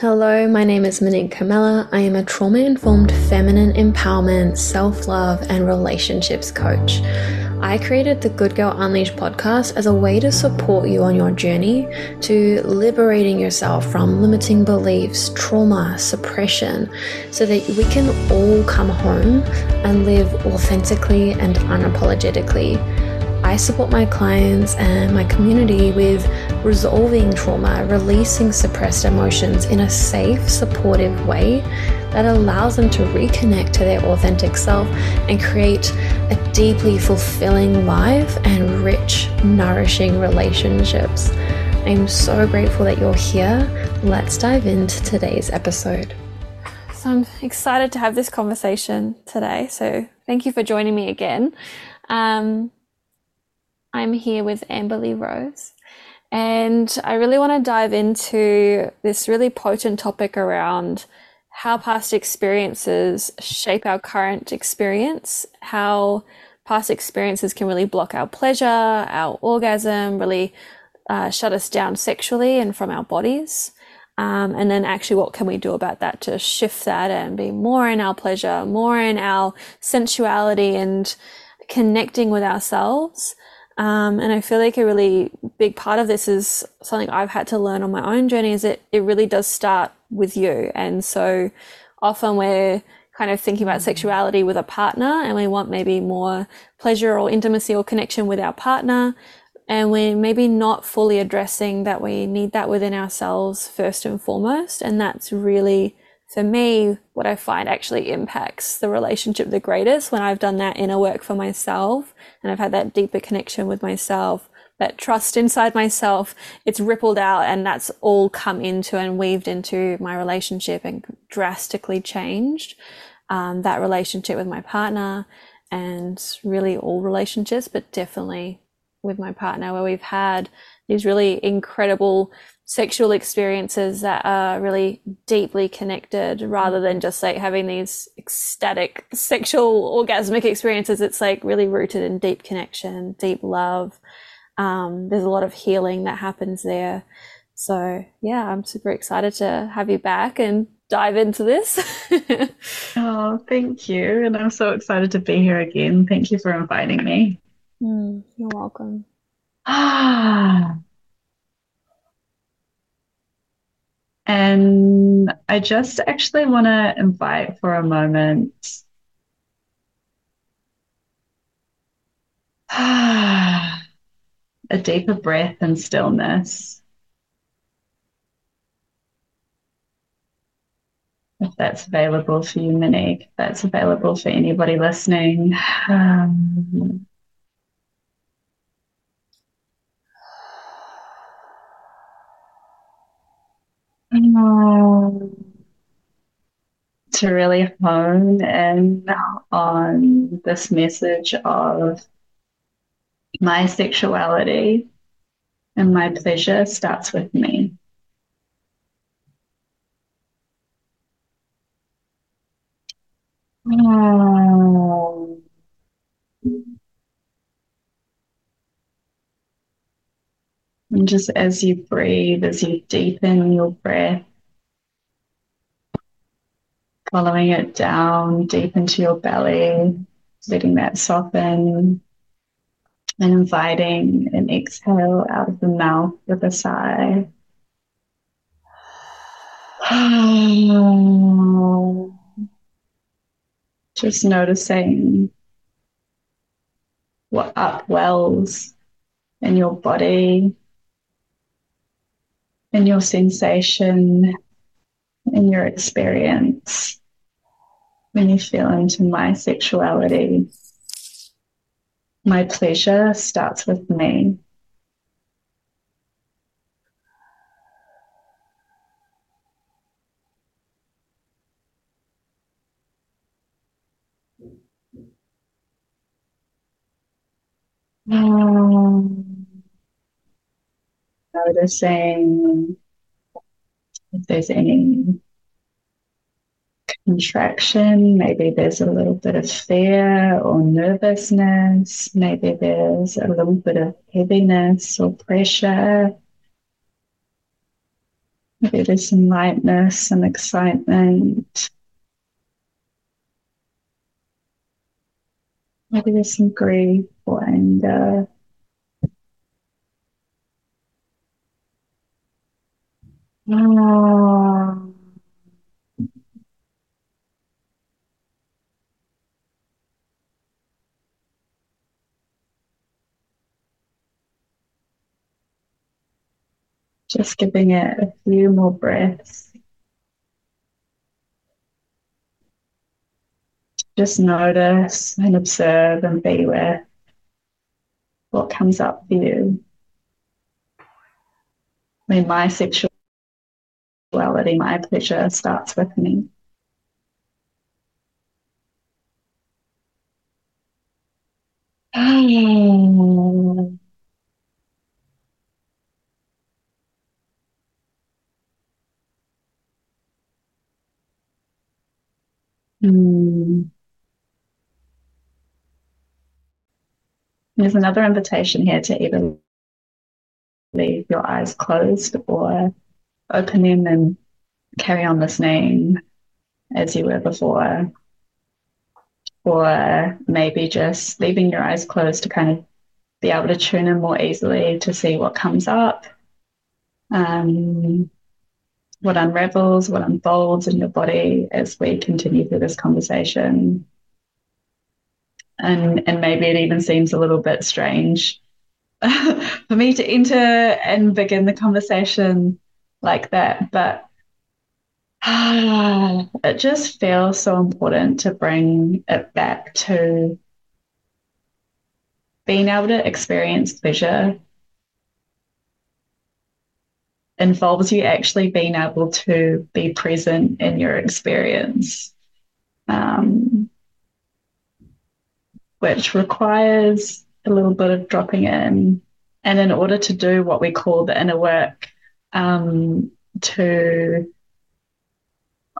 Hello, my name is Monique Carmela. I am a trauma informed feminine empowerment, self love, and relationships coach. I created the Good Girl Unleashed podcast as a way to support you on your journey to liberating yourself from limiting beliefs, trauma, suppression, so that we can all come home and live authentically and unapologetically. I support my clients and my community with resolving trauma, releasing suppressed emotions in a safe, supportive way that allows them to reconnect to their authentic self and create a deeply fulfilling life and rich, nourishing relationships. I'm so grateful that you're here. Let's dive into today's episode. So, I'm excited to have this conversation today. So, thank you for joining me again. Um, I'm here with Amberlee Rose. And I really want to dive into this really potent topic around how past experiences shape our current experience, how past experiences can really block our pleasure, our orgasm, really uh, shut us down sexually and from our bodies. Um, and then actually, what can we do about that to shift that and be more in our pleasure, more in our sensuality and connecting with ourselves? Um, and I feel like a really big part of this is something I've had to learn on my own journey is that it really does start with you. And so often we're kind of thinking about sexuality with a partner and we want maybe more pleasure or intimacy or connection with our partner. And we're maybe not fully addressing that we need that within ourselves first and foremost. And that's really for me, what I find actually impacts the relationship the greatest when I've done that inner work for myself and I've had that deeper connection with myself, that trust inside myself, it's rippled out and that's all come into and weaved into my relationship and drastically changed um, that relationship with my partner and really all relationships, but definitely with my partner where we've had these really incredible sexual experiences that are really deeply connected rather than just like having these ecstatic sexual orgasmic experiences. It's like really rooted in deep connection, deep love. Um, there's a lot of healing that happens there. So yeah, I'm super excited to have you back and dive into this. oh, thank you. And I'm so excited to be here again. Thank you for inviting me. Mm, you're welcome. Ah. And I just actually want to invite for a moment a deeper breath and stillness. If that's available for you, Monique, if that's available for anybody listening. Um, Um, to really hone in on this message of my sexuality and my pleasure starts with me. Oh. And just as you breathe, as you deepen your breath, following it down deep into your belly, letting that soften, and inviting an exhale out of the mouth with a sigh. Just noticing what upwells in your body in your sensation, in your experience when you feel into my sexuality. My pleasure starts with me. Um, noticing if there's any contraction, maybe there's a little bit of fear or nervousness, maybe there's a little bit of heaviness or pressure. Maybe there's some lightness, some excitement. Maybe there's some grief or anger. Oh. Just giving it a few more breaths. Just notice and observe and be with what comes up for you. I mean, my sexuality, my pleasure starts with me. Mm. There's another invitation here to either leave your eyes closed or open them and carry on listening as you were before. Or maybe just leaving your eyes closed to kind of be able to tune in more easily to see what comes up. Um, what unravels, what unfolds in your body as we continue through this conversation. And, and maybe it even seems a little bit strange for me to enter and begin the conversation like that. But it just feels so important to bring it back to being able to experience pleasure involves you actually being able to be present in your experience, um, which requires a little bit of dropping in. And in order to do what we call the inner work, um, to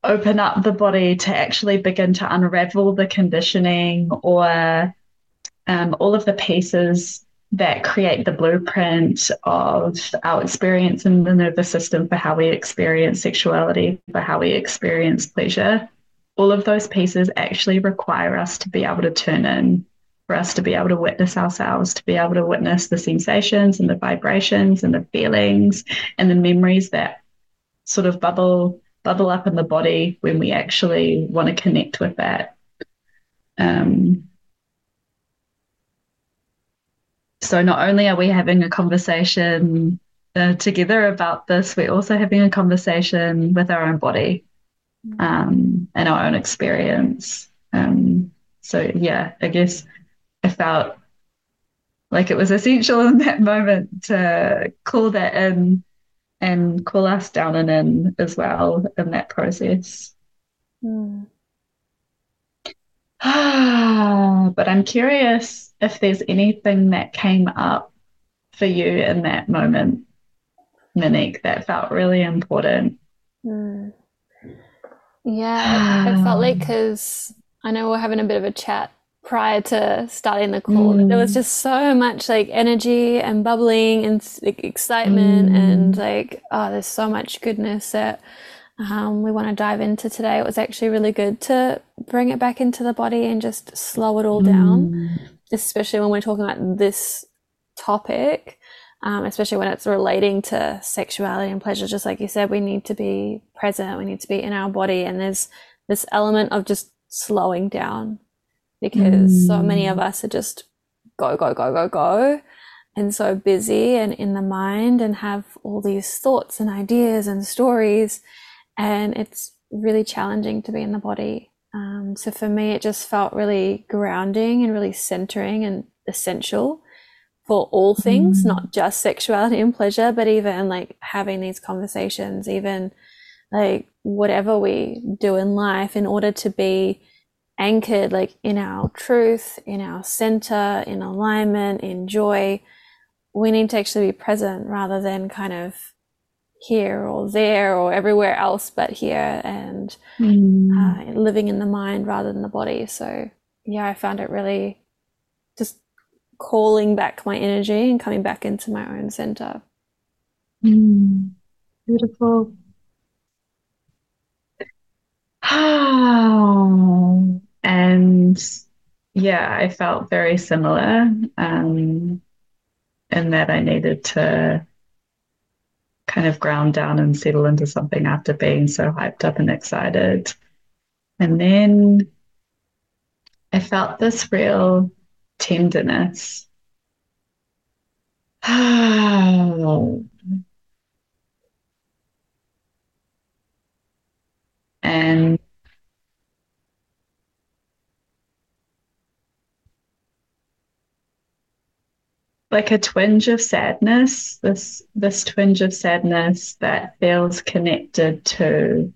open up the body to actually begin to unravel the conditioning or um, all of the pieces that create the blueprint of our experience in the nervous system for how we experience sexuality, for how we experience pleasure. All of those pieces actually require us to be able to turn in, for us to be able to witness ourselves, to be able to witness the sensations and the vibrations and the feelings and the memories that sort of bubble bubble up in the body when we actually want to connect with that. Um, so not only are we having a conversation uh, together about this, we're also having a conversation with our own body um, and our own experience. Um, so yeah, I guess I felt like it was essential in that moment to call that in and call us down and in as well in that process. Mm. but I'm curious if there's anything that came up for you in that moment, Monique, that felt really important. Mm. Yeah, I felt like because I know we're having a bit of a chat prior to starting the call. Mm. There was just so much like energy and bubbling and like, excitement, mm. and like, oh, there's so much goodness that um, we want to dive into today. It was actually really good to bring it back into the body and just slow it all down, mm. especially when we're talking about this topic, um, especially when it's relating to sexuality and pleasure. Just like you said, we need to be present, we need to be in our body, and there's this element of just slowing down because mm. so many of mm. us are just go, go, go, go, go. And so busy and in the mind, and have all these thoughts and ideas and stories and it's really challenging to be in the body. Um, so for me, it just felt really grounding and really centering and essential for all things, mm. not just sexuality and pleasure, but even like having these conversations, even like whatever we do in life in order to be anchored like in our truth, in our center, in alignment, in joy, we need to actually be present rather than kind of here or there or everywhere else but here and mm. uh, living in the mind rather than the body. So, yeah, I found it really just calling back my energy and coming back into my own center. Mm. Beautiful. and yeah, I felt very similar um, in that I needed to kind of ground down and settle into something after being so hyped up and excited. And then I felt this real tenderness. and like a twinge of sadness this this twinge of sadness that feels connected to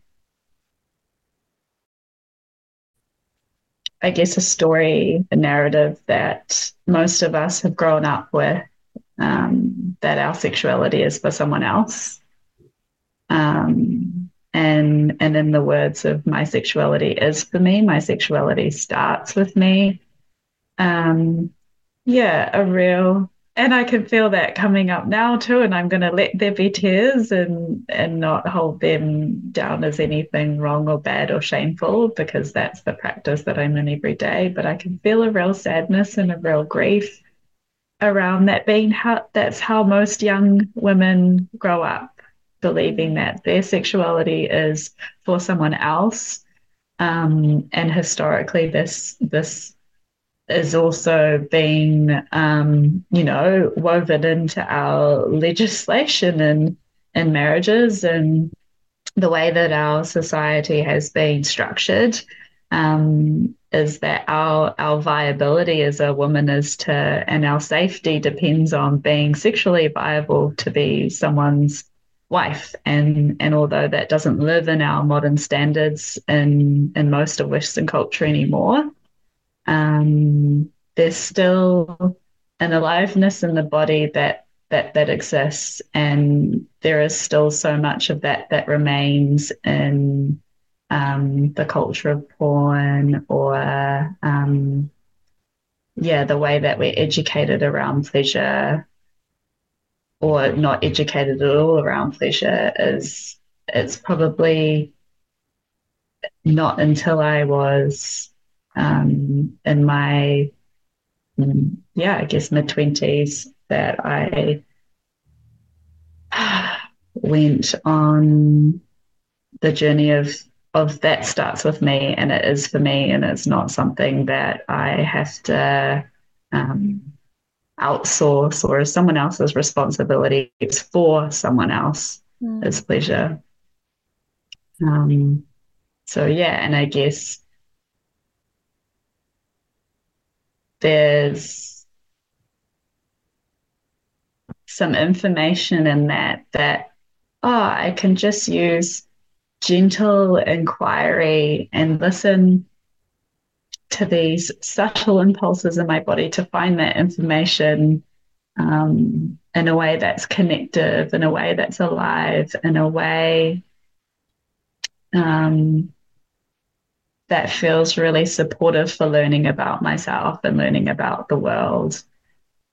I guess, a story, a narrative that most of us have grown up with um, that our sexuality is for someone else. Um, and and in the words of my sexuality is for me, my sexuality starts with me. Um, yeah, a real and I can feel that coming up now too, and I'm going to let there be tears and and not hold them down as anything wrong or bad or shameful because that's the practice that I'm in every day. But I can feel a real sadness and a real grief around that being how that's how most young women grow up, believing that their sexuality is for someone else. Um, and historically, this this is also being, um, you know, woven into our legislation and and marriages and the way that our society has been structured. Um, is that our our viability as a woman is to and our safety depends on being sexually viable to be someone's wife and and although that doesn't live in our modern standards in in most of western culture anymore um, there's still an aliveness in the body that that that exists, and there is still so much of that that remains in um, the culture of porn or um, yeah, the way that we're educated around pleasure or not educated at all around pleasure is it's probably not until I was um, in my mm, yeah, I guess mid twenties that I went on the journey of of that starts with me and it is for me and it's not something that I have to um, outsource or is someone else's responsibility. It's for someone else. Mm. It's pleasure. Um, so yeah, and I guess there's some information in that that oh i can just use gentle inquiry and listen to these subtle impulses in my body to find that information um, in a way that's connective, in a way that's alive, in a way um, that feels really supportive for learning about myself and learning about the world.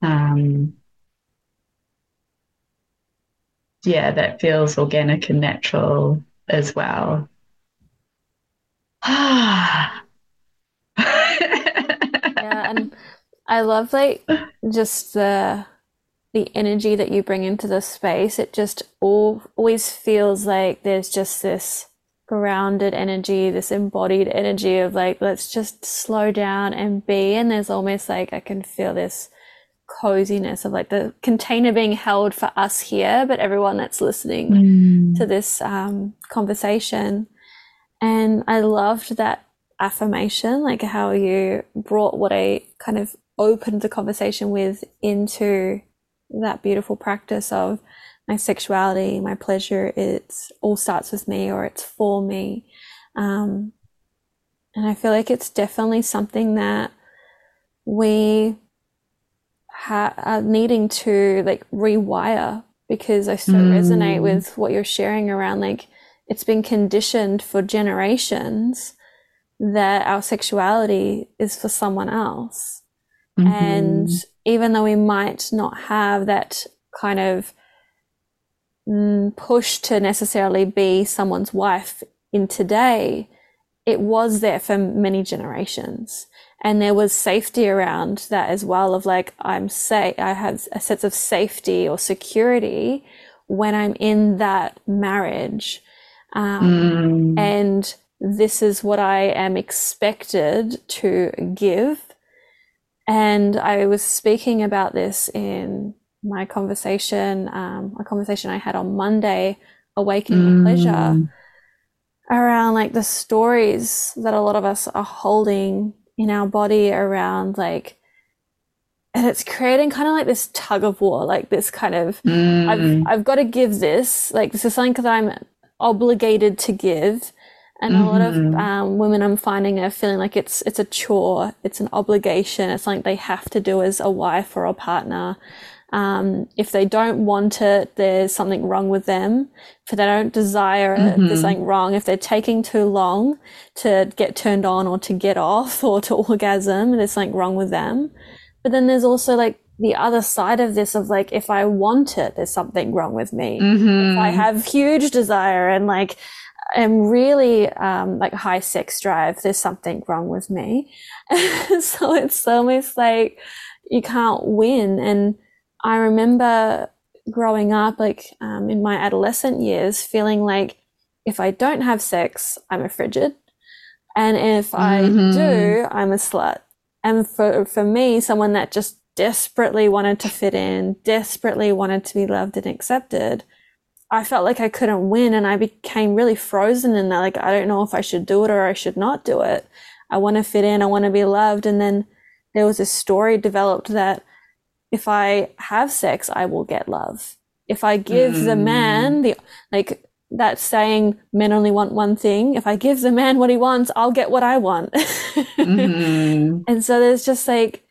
Um, yeah, that feels organic and natural as well. yeah, and I love like just the the energy that you bring into the space. It just all always feels like there's just this grounded energy, this embodied energy of like, let's just slow down and be. And there's almost like I can feel this coziness of like the container being held for us here, but everyone that's listening mm. to this um, conversation. And I loved that affirmation, like how you brought what I kind of opened the conversation with into that beautiful practice of my sexuality, my pleasure, it's all starts with me or it's for me. Um, and I feel like it's definitely something that we ha- are needing to like rewire because I so mm. resonate with what you're sharing around like it's been conditioned for generations that our sexuality is for someone else. Mm-hmm. And even though we might not have that kind of push to necessarily be someone's wife in today, it was there for many generations. And there was safety around that as well of like, I'm safe, I have a sense of safety or security when I'm in that marriage. Um, mm. And this is what I am expected to give. And I was speaking about this in my conversation, um, a conversation I had on Monday, Awakening mm. Pleasure, around like the stories that a lot of us are holding in our body around like and it's creating kind of like this tug of war like this kind of mm. I've, I've got to give this like this is something that i'm obligated to give and mm-hmm. a lot of mm-hmm. um, women i'm finding are feeling like it's it's a chore it's an obligation it's like they have to do as a wife or a partner um, if they don't want it, there's something wrong with them. If they don't desire it, mm-hmm. there's something wrong. If they're taking too long to get turned on or to get off or to orgasm, there's something wrong with them. But then there's also like the other side of this of like, if I want it, there's something wrong with me. Mm-hmm. If I have huge desire and like, am really um, like high sex drive, there's something wrong with me. so it's almost like you can't win. And I remember growing up, like um, in my adolescent years, feeling like if I don't have sex, I'm a frigid. And if I mm-hmm. do, I'm a slut. And for, for me, someone that just desperately wanted to fit in, desperately wanted to be loved and accepted, I felt like I couldn't win and I became really frozen in that. Like, I don't know if I should do it or I should not do it. I want to fit in. I want to be loved. And then there was a story developed that if I have sex, I will get love. If I give mm. the man the, like, that saying, men only want one thing. If I give the man what he wants, I'll get what I want. mm-hmm. And so there's just like,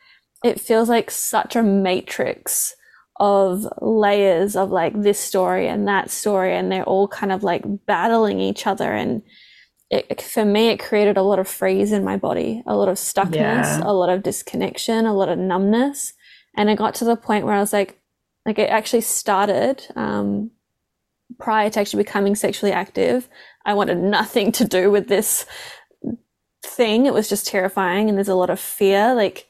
it feels like such a matrix of layers of like this story and that story. And they're all kind of like battling each other. And it, for me, it created a lot of freeze in my body, a lot of stuckness, yeah. a lot of disconnection, a lot of numbness. And it got to the point where I was like, like it actually started um, prior to actually becoming sexually active. I wanted nothing to do with this thing. It was just terrifying. And there's a lot of fear. Like,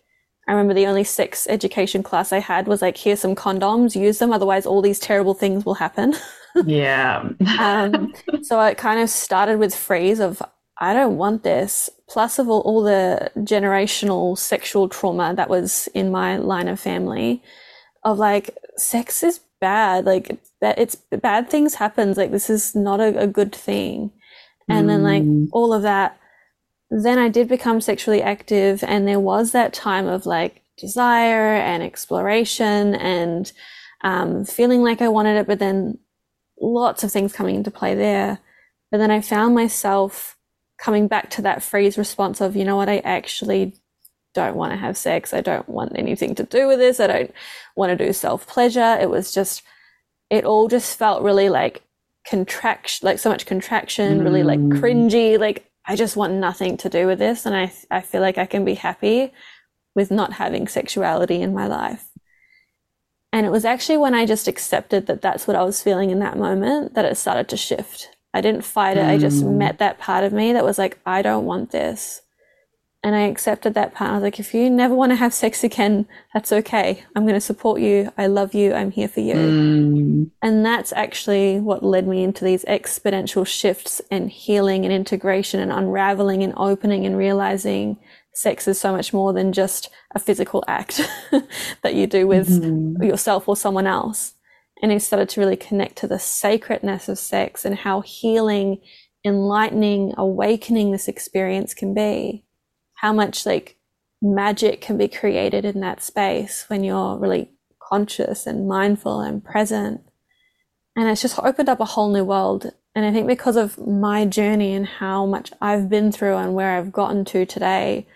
I remember the only sex education class I had was like, here's some condoms, use them. Otherwise, all these terrible things will happen. yeah. um, so it kind of started with freeze of, I don't want this. Plus of all, all the generational sexual trauma that was in my line of family of like, sex is bad. Like that it's bad things happens. Like this is not a, a good thing. And mm. then like mm. all of that. Then I did become sexually active and there was that time of like desire and exploration and um, feeling like I wanted it, but then lots of things coming into play there. But then I found myself coming back to that freeze response of, you know what, I actually don't want to have sex. I don't want anything to do with this. I don't want to do self pleasure. It was just, it all just felt really like contraction, like so much contraction, mm. really like mm. cringy. Like I just want nothing to do with this. And I, I feel like I can be happy with not having sexuality in my life. And it was actually when I just accepted that that's what I was feeling in that moment that it started to shift. I didn't fight it. Mm. I just mm. met that part of me that was like, I don't want this. And I accepted that part. I was like, if you never want to have sex again, that's okay. I'm going to support you. I love you. I'm here for you. Mm. And that's actually what led me into these exponential shifts and healing and integration and unraveling and opening and realizing sex is so much more than just a physical act that you do with mm-hmm. yourself or someone else and I started to really connect to the sacredness of sex and how healing, enlightening, awakening this experience can be. How much like magic can be created in that space when you're really conscious and mindful and present. And it's just opened up a whole new world. And I think because of my journey and how much I've been through and where I've gotten to today,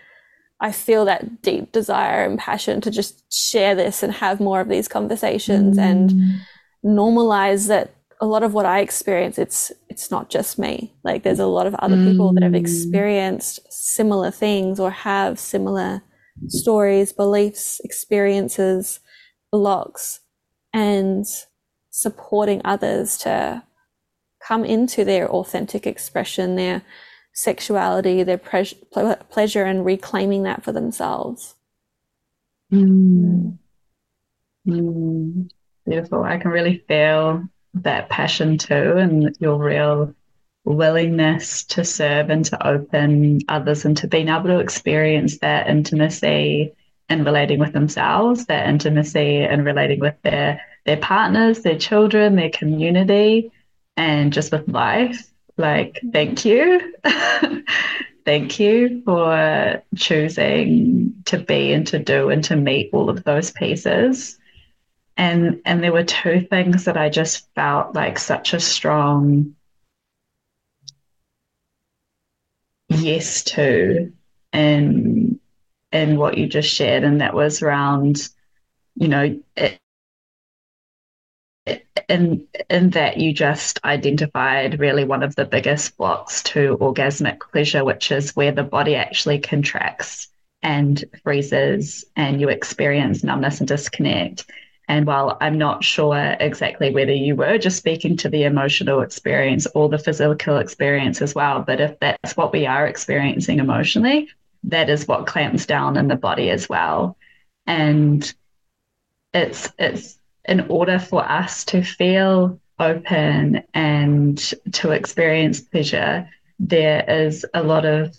I feel that deep desire and passion to just share this and have more of these conversations mm. and normalize that a lot of what I experience, it's it's not just me. Like there's a lot of other mm. people that have mm. experienced similar things or have similar stories, beliefs, experiences, blocks, and supporting others to come into their authentic expression, their sexuality, their pre- pleasure, and reclaiming that for themselves. Mm. Mm. Beautiful. I can really feel that passion too, and your real willingness to serve and to open others and to being able to experience that intimacy and relating with themselves, that intimacy and relating with their their partners, their children, their community, and just with life. Like, thank you. thank you for choosing to be and to do and to meet all of those pieces. And and there were two things that I just felt like such a strong yes to and and what you just shared and that was around you know it, in in that you just identified really one of the biggest blocks to orgasmic pleasure, which is where the body actually contracts and freezes, and you experience numbness and disconnect. And while I'm not sure exactly whether you were just speaking to the emotional experience or the physical experience as well, but if that's what we are experiencing emotionally, that is what clamps down in the body as well. And it's it's in order for us to feel open and to experience pleasure, there is a lot of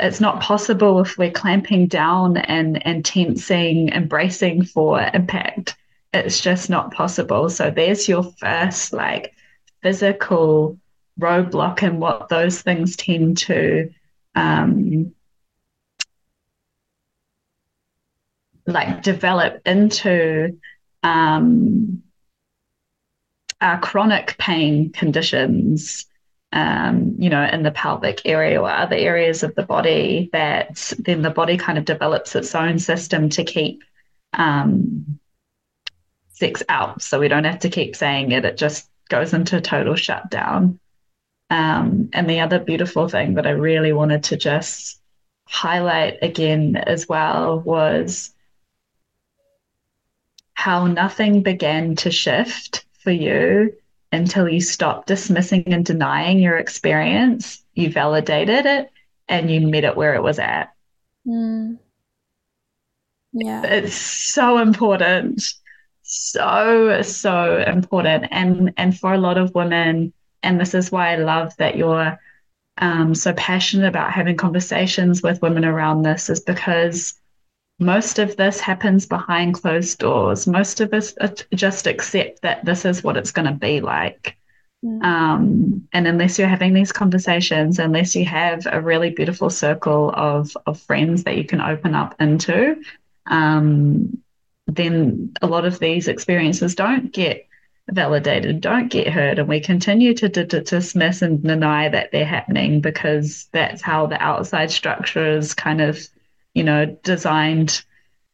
it's not possible if we're clamping down and and tensing, embracing for impact. It's just not possible. So there's your first like physical roadblock and what those things tend to um, like develop into um, uh, chronic pain conditions, um, you know, in the pelvic area or other areas of the body, that then the body kind of develops its own system to keep um, sex out. So we don't have to keep saying it, it just goes into total shutdown. Um, and the other beautiful thing that I really wanted to just highlight again as well was how nothing began to shift for you until you stopped dismissing and denying your experience, you validated it, and you met it where it was at. Mm. Yeah. It's so important. So, so important. And and for a lot of women, and this is why I love that you're um, so passionate about having conversations with women around this, is because most of this happens behind closed doors. Most of us just accept that this is what it's going to be like. Mm. Um, and unless you're having these conversations, unless you have a really beautiful circle of, of friends that you can open up into, um, then a lot of these experiences don't get validated, don't get heard, and we continue to dismiss and deny that they're happening because that's how the outside structure is kind of you know, designed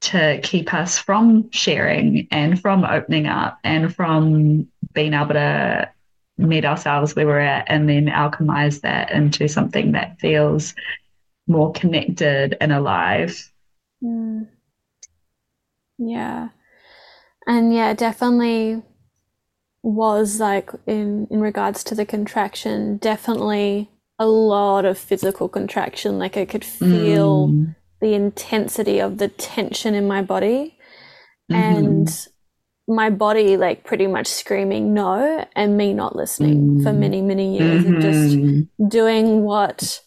to keep us from sharing and from opening up and from being able to meet ourselves where we're at and then alchemize that into something that feels more connected and alive. Mm. Yeah. And yeah, definitely was like in in regards to the contraction, definitely a lot of physical contraction. Like I could feel mm the intensity of the tension in my body mm-hmm. and my body like pretty much screaming no and me not listening mm-hmm. for many many years mm-hmm. and just mm-hmm. doing what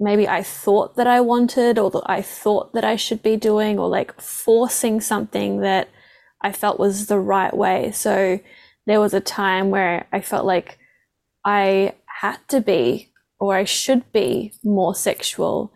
maybe I thought that I wanted or that I thought that I should be doing or like forcing something that I felt was the right way. So there was a time where I felt like I had to be or I should be more sexual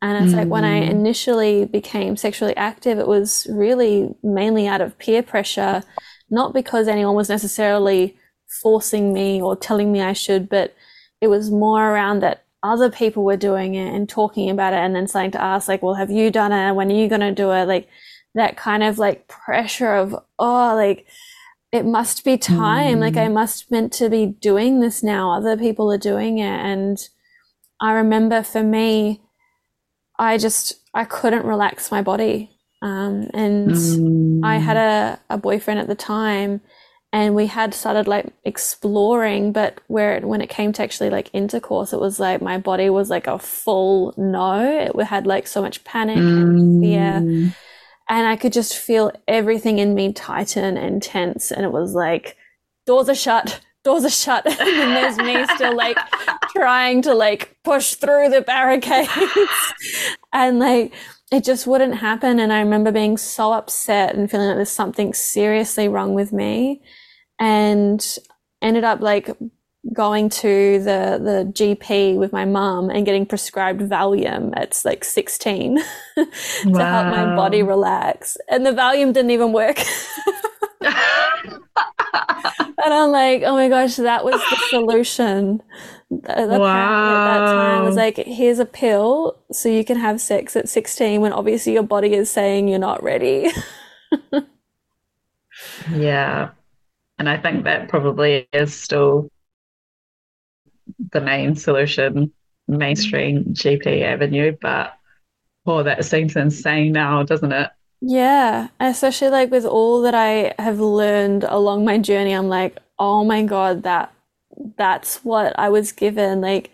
and it's mm. like when I mm. initially became sexually active, it was really mainly out of peer pressure, not because anyone was necessarily forcing me or telling me I should, but it was more around that other people were doing it and talking about it and then starting to ask, like, well, have you done it? When are you going to do it? Like that kind of like pressure of, oh, like, it must be time. Mm. Like I must meant to be doing this now. Other people are doing it. And I remember for me, I just I couldn't relax my body. Um, and mm. I had a, a boyfriend at the time, and we had started like exploring but where it, when it came to actually like intercourse it was like my body was like a full no. It had like so much panic and fear. Mm. And i could just feel everything in me tighten and tense and it was like doors are shut doors are shut. And then there's me still like trying to like push through the barricades. And like it just wouldn't happen and i remember being so upset and feeling like there's something seriously wrong with me and ended up like going to the the GP with my mum and getting prescribed Valium at like 16 to wow. help my body relax. And the Valium didn't even work. and I'm like, oh my gosh, that was the solution. The, wow. at that time was like, here's a pill so you can have sex at 16 when obviously your body is saying you're not ready. yeah. And I think that probably is still the main solution, mainstream GP avenue. But oh, that seems insane now, doesn't it? Yeah, especially like with all that I have learned along my journey, I'm like, oh my God, that that's what I was given. Like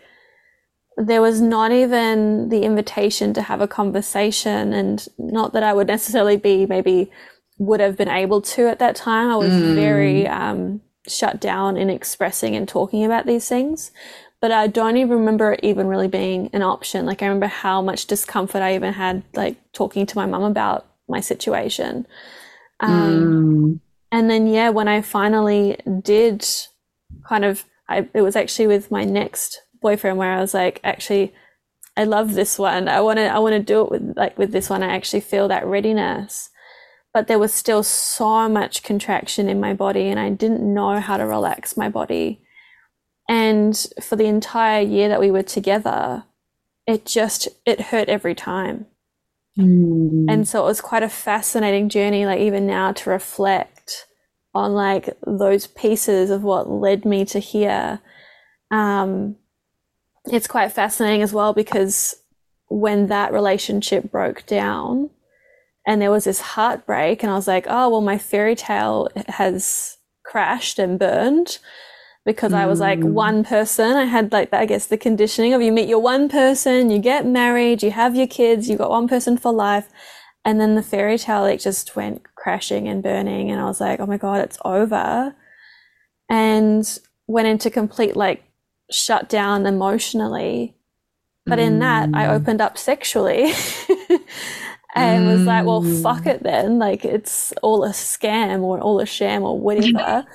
there was not even the invitation to have a conversation and not that I would necessarily be maybe would have been able to at that time. I was mm. very um, shut down in expressing and talking about these things. But I don't even remember it even really being an option. Like I remember how much discomfort I even had, like talking to my mum about my situation. Um, mm. And then, yeah, when I finally did kind of, I, it was actually with my next boyfriend where I was like, actually, I love this one. I want to, I want to do it with like with this one. I actually feel that readiness but there was still so much contraction in my body and I didn't know how to relax my body. And for the entire year that we were together, it just it hurt every time. Mm. And so it was quite a fascinating journey like even now to reflect on like those pieces of what led me to here. Um it's quite fascinating as well because when that relationship broke down, and there was this heartbreak and i was like oh well my fairy tale has crashed and burned because i was like mm. one person i had like i guess the conditioning of you meet your one person you get married you have your kids you got one person for life and then the fairy tale like just went crashing and burning and i was like oh my god it's over and went into complete like shutdown emotionally but in that i mm. opened up sexually and mm. was like, well, fuck mm. it then. Like it's all a scam or all a sham or whatever.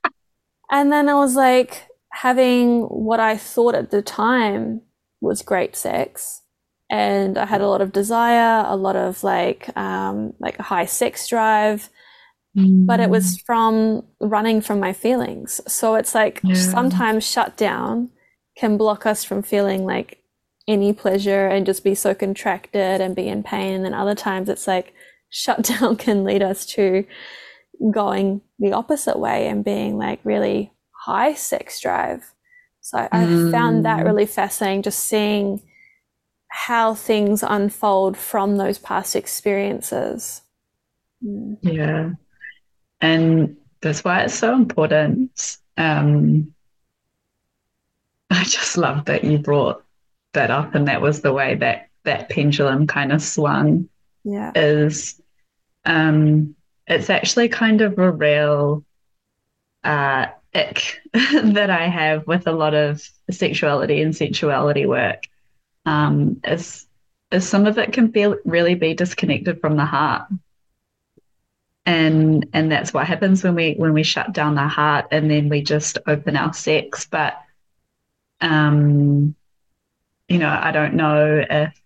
and then I was like having what I thought at the time was great sex. And I had a lot of desire, a lot of like, um, like a high sex drive, mm. but it was mm. from running from my feelings. So it's like yeah. sometimes shut down can block us from feeling like any pleasure and just be so contracted and be in pain. And then other times it's like shut down can lead us to going the opposite way and being like really high sex drive. So I mm. found that really fascinating, just seeing how things unfold from those past experiences. Yeah. And that's why it's so important. Um, I just love that you brought that up and that was the way that that pendulum kind of swung yeah is um it's actually kind of a real uh ick that I have with a lot of sexuality and sexuality work um is is some of it can feel really be disconnected from the heart. And and that's what happens when we when we shut down the heart and then we just open our sex. But um you know, I don't know if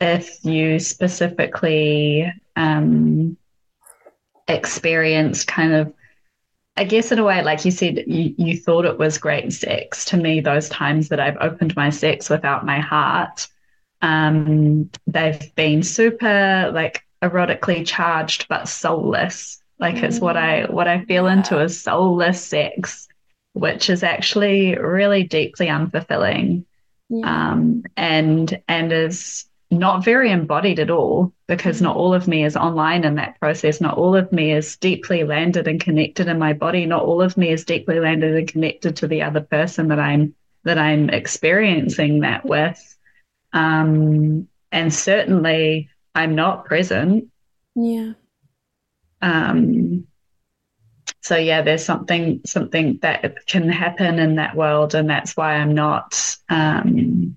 if you specifically um, experienced kind of I guess in a way, like you said, you, you thought it was great sex. To me, those times that I've opened my sex without my heart, um, they've been super like erotically charged but soulless. Like mm. it's what I what I feel yeah. into is soulless sex which is actually really deeply unfulfilling. Yeah. Um, and and is not very embodied at all because not all of me is online in that process. Not all of me is deeply landed and connected in my body. Not all of me is deeply landed and connected to the other person that I'm that I'm experiencing that with. Um, and certainly I'm not present. Yeah. Um, so yeah, there's something something that can happen in that world, and that's why I'm not um,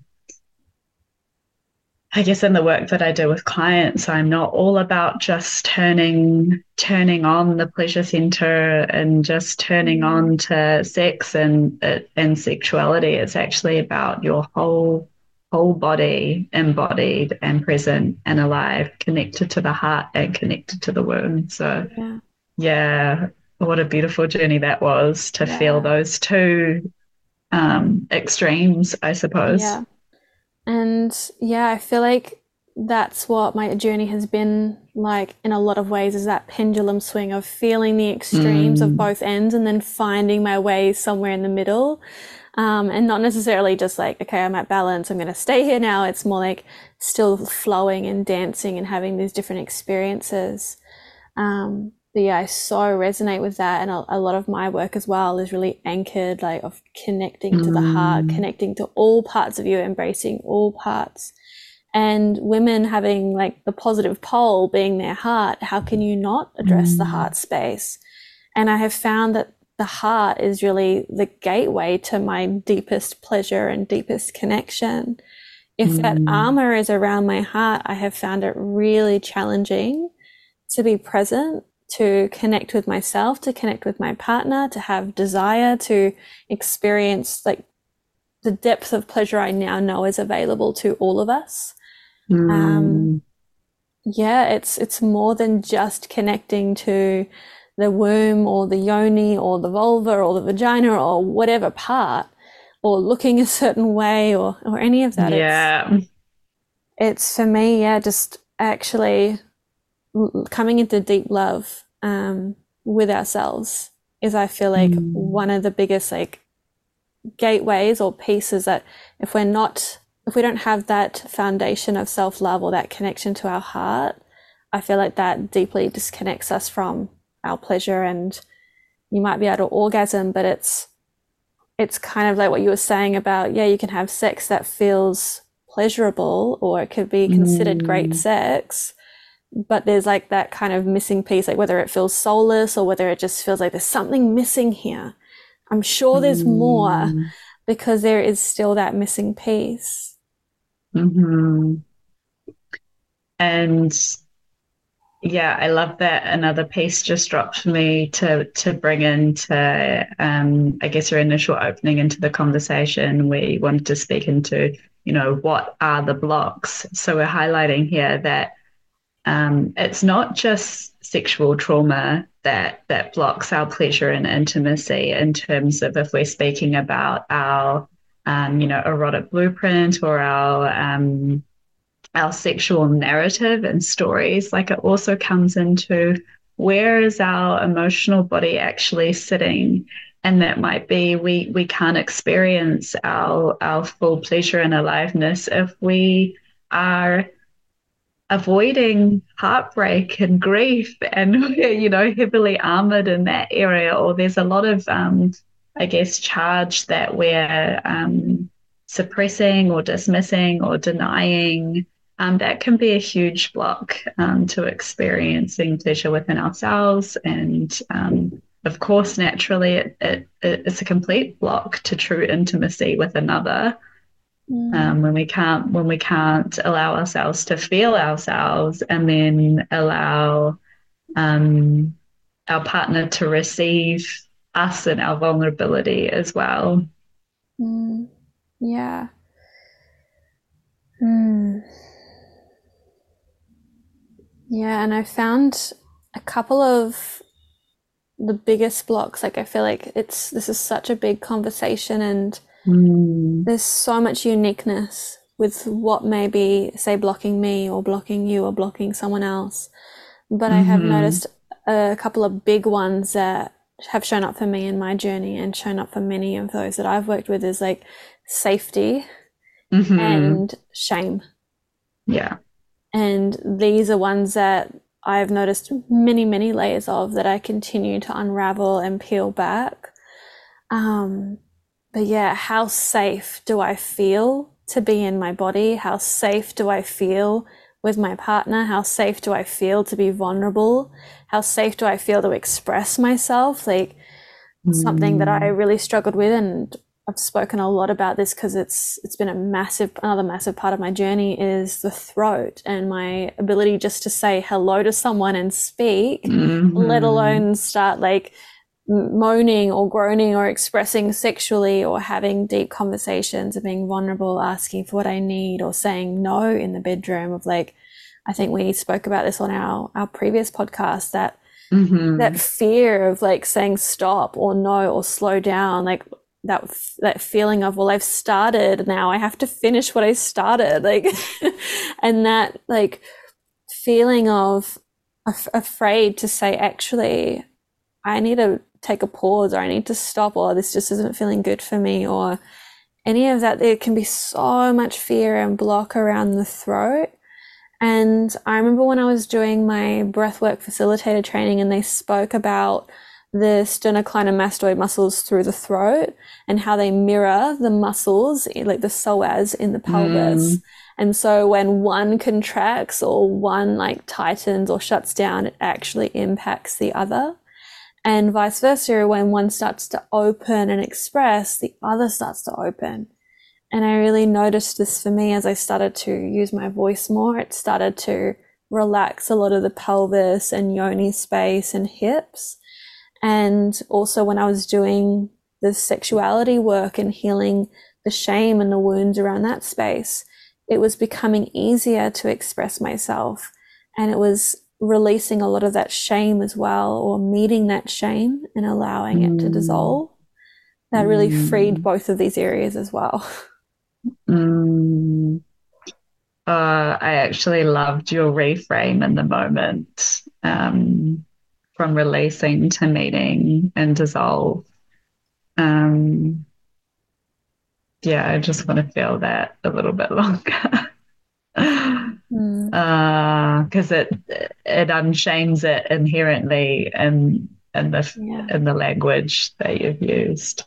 I guess in the work that I do with clients, I'm not all about just turning turning on the pleasure center and just turning on to sex and and sexuality. It's actually about your whole whole body embodied and present and alive, connected to the heart and connected to the womb. So yeah, yeah what a beautiful journey that was to yeah. feel those two um, extremes, I suppose. Yeah. And yeah, I feel like that's what my journey has been like in a lot of ways is that pendulum swing of feeling the extremes mm. of both ends and then finding my way somewhere in the middle. Um, and not necessarily just like, okay, I'm at balance, I'm going to stay here now. It's more like still flowing and dancing and having these different experiences. Um, but yeah, I so resonate with that. And a, a, lot of my work as well is really anchored, like of connecting mm. to the heart, mm. connecting to all parts of you, embracing all parts. And women having like the positive pole being their heart, how can you not address mm. the heart space? And I have found that the heart is really the gateway to my deepest pleasure and deepest connection. If that mm. armor is around my heart, I have found it really challenging to be present to connect with myself, to connect with my partner, to have desire, to experience like the depth of pleasure I now know is available to all of us. Mm. Um, yeah, it's it's more than just connecting to the womb or the yoni or the vulva or the vagina or whatever part, or looking a certain way or or any of that. Yeah, it's, it's for me, yeah, just actually coming into deep love um, with ourselves is I feel like mm. one of the biggest like gateways or pieces that if we're not if we don't have that foundation of self love or that connection to our heart, I feel like that deeply disconnects us from our pleasure and you might be able to orgasm, but it's it's kind of like what you were saying about yeah, you can have sex that feels pleasurable or it could be considered mm. great sex but there's like that kind of missing piece, like whether it feels soulless or whether it just feels like there's something missing here. I'm sure there's mm. more because there is still that missing piece. Mm-hmm. And yeah, I love that another piece just dropped for me to to bring into um, I guess your initial opening into the conversation we wanted to speak into, you know, what are the blocks. So we're highlighting here that um, it's not just sexual trauma that that blocks our pleasure and intimacy in terms of if we're speaking about our um, you know erotic blueprint or our um, our sexual narrative and stories like it also comes into where is our emotional body actually sitting? And that might be we we can't experience our our full pleasure and aliveness if we are avoiding heartbreak and grief and you know heavily armored in that area or there's a lot of um, i guess charge that we're um, suppressing or dismissing or denying um, that can be a huge block um, to experiencing pleasure within ourselves. And um, of course naturally it, it, it's a complete block to true intimacy with another Mm. Um, when we can't when we can't allow ourselves to feel ourselves and then allow um, our partner to receive us and our vulnerability as well. Mm. Yeah. Mm. Yeah, and I found a couple of the biggest blocks. Like I feel like it's this is such a big conversation and Mm. There's so much uniqueness with what may be, say, blocking me or blocking you or blocking someone else. But mm-hmm. I have mm-hmm. noticed a couple of big ones that have shown up for me in my journey and shown up for many of those that I've worked with is like safety mm-hmm. and shame. Yeah. And these are ones that I've noticed many, many layers of that I continue to unravel and peel back. Um, but yeah, how safe do I feel to be in my body? How safe do I feel with my partner? How safe do I feel to be vulnerable? How safe do I feel to express myself? Like mm. something that I mm. really struggled with and I've spoken a lot about this because it's it's been a massive another massive part of my journey is the throat and my ability just to say hello to someone and speak, mm-hmm. let alone start like moaning or groaning or expressing sexually or having deep conversations and being vulnerable, asking for what I need or saying no in the bedroom of like I think we spoke about this on our our previous podcast that mm-hmm. that fear of like saying stop or no or slow down like that that feeling of well I've started now I have to finish what I started like and that like feeling of af- afraid to say actually I need to take a pause or I need to stop or this just isn't feeling good for me or any of that there can be so much fear and block around the throat and I remember when I was doing my breathwork facilitator training and they spoke about the sternocleidomastoid muscles through the throat and how they mirror the muscles, like the psoas in the pelvis. Mm. And so when one contracts or one like tightens or shuts down, it actually impacts the other. And vice versa, when one starts to open and express, the other starts to open. And I really noticed this for me as I started to use my voice more. It started to relax a lot of the pelvis and yoni space and hips. And also when I was doing the sexuality work and healing the shame and the wounds around that space, it was becoming easier to express myself. And it was releasing a lot of that shame as well, or meeting that shame and allowing mm. it to mm. dissolve. That really mm. freed both of these areas as well. Mm. Uh, I actually loved your reframe in the moment. Um, from releasing to meeting and dissolve. Um, yeah, I just want to feel that a little bit longer. Because mm. uh, it it unshames it inherently in in the yeah. in the language that you've used.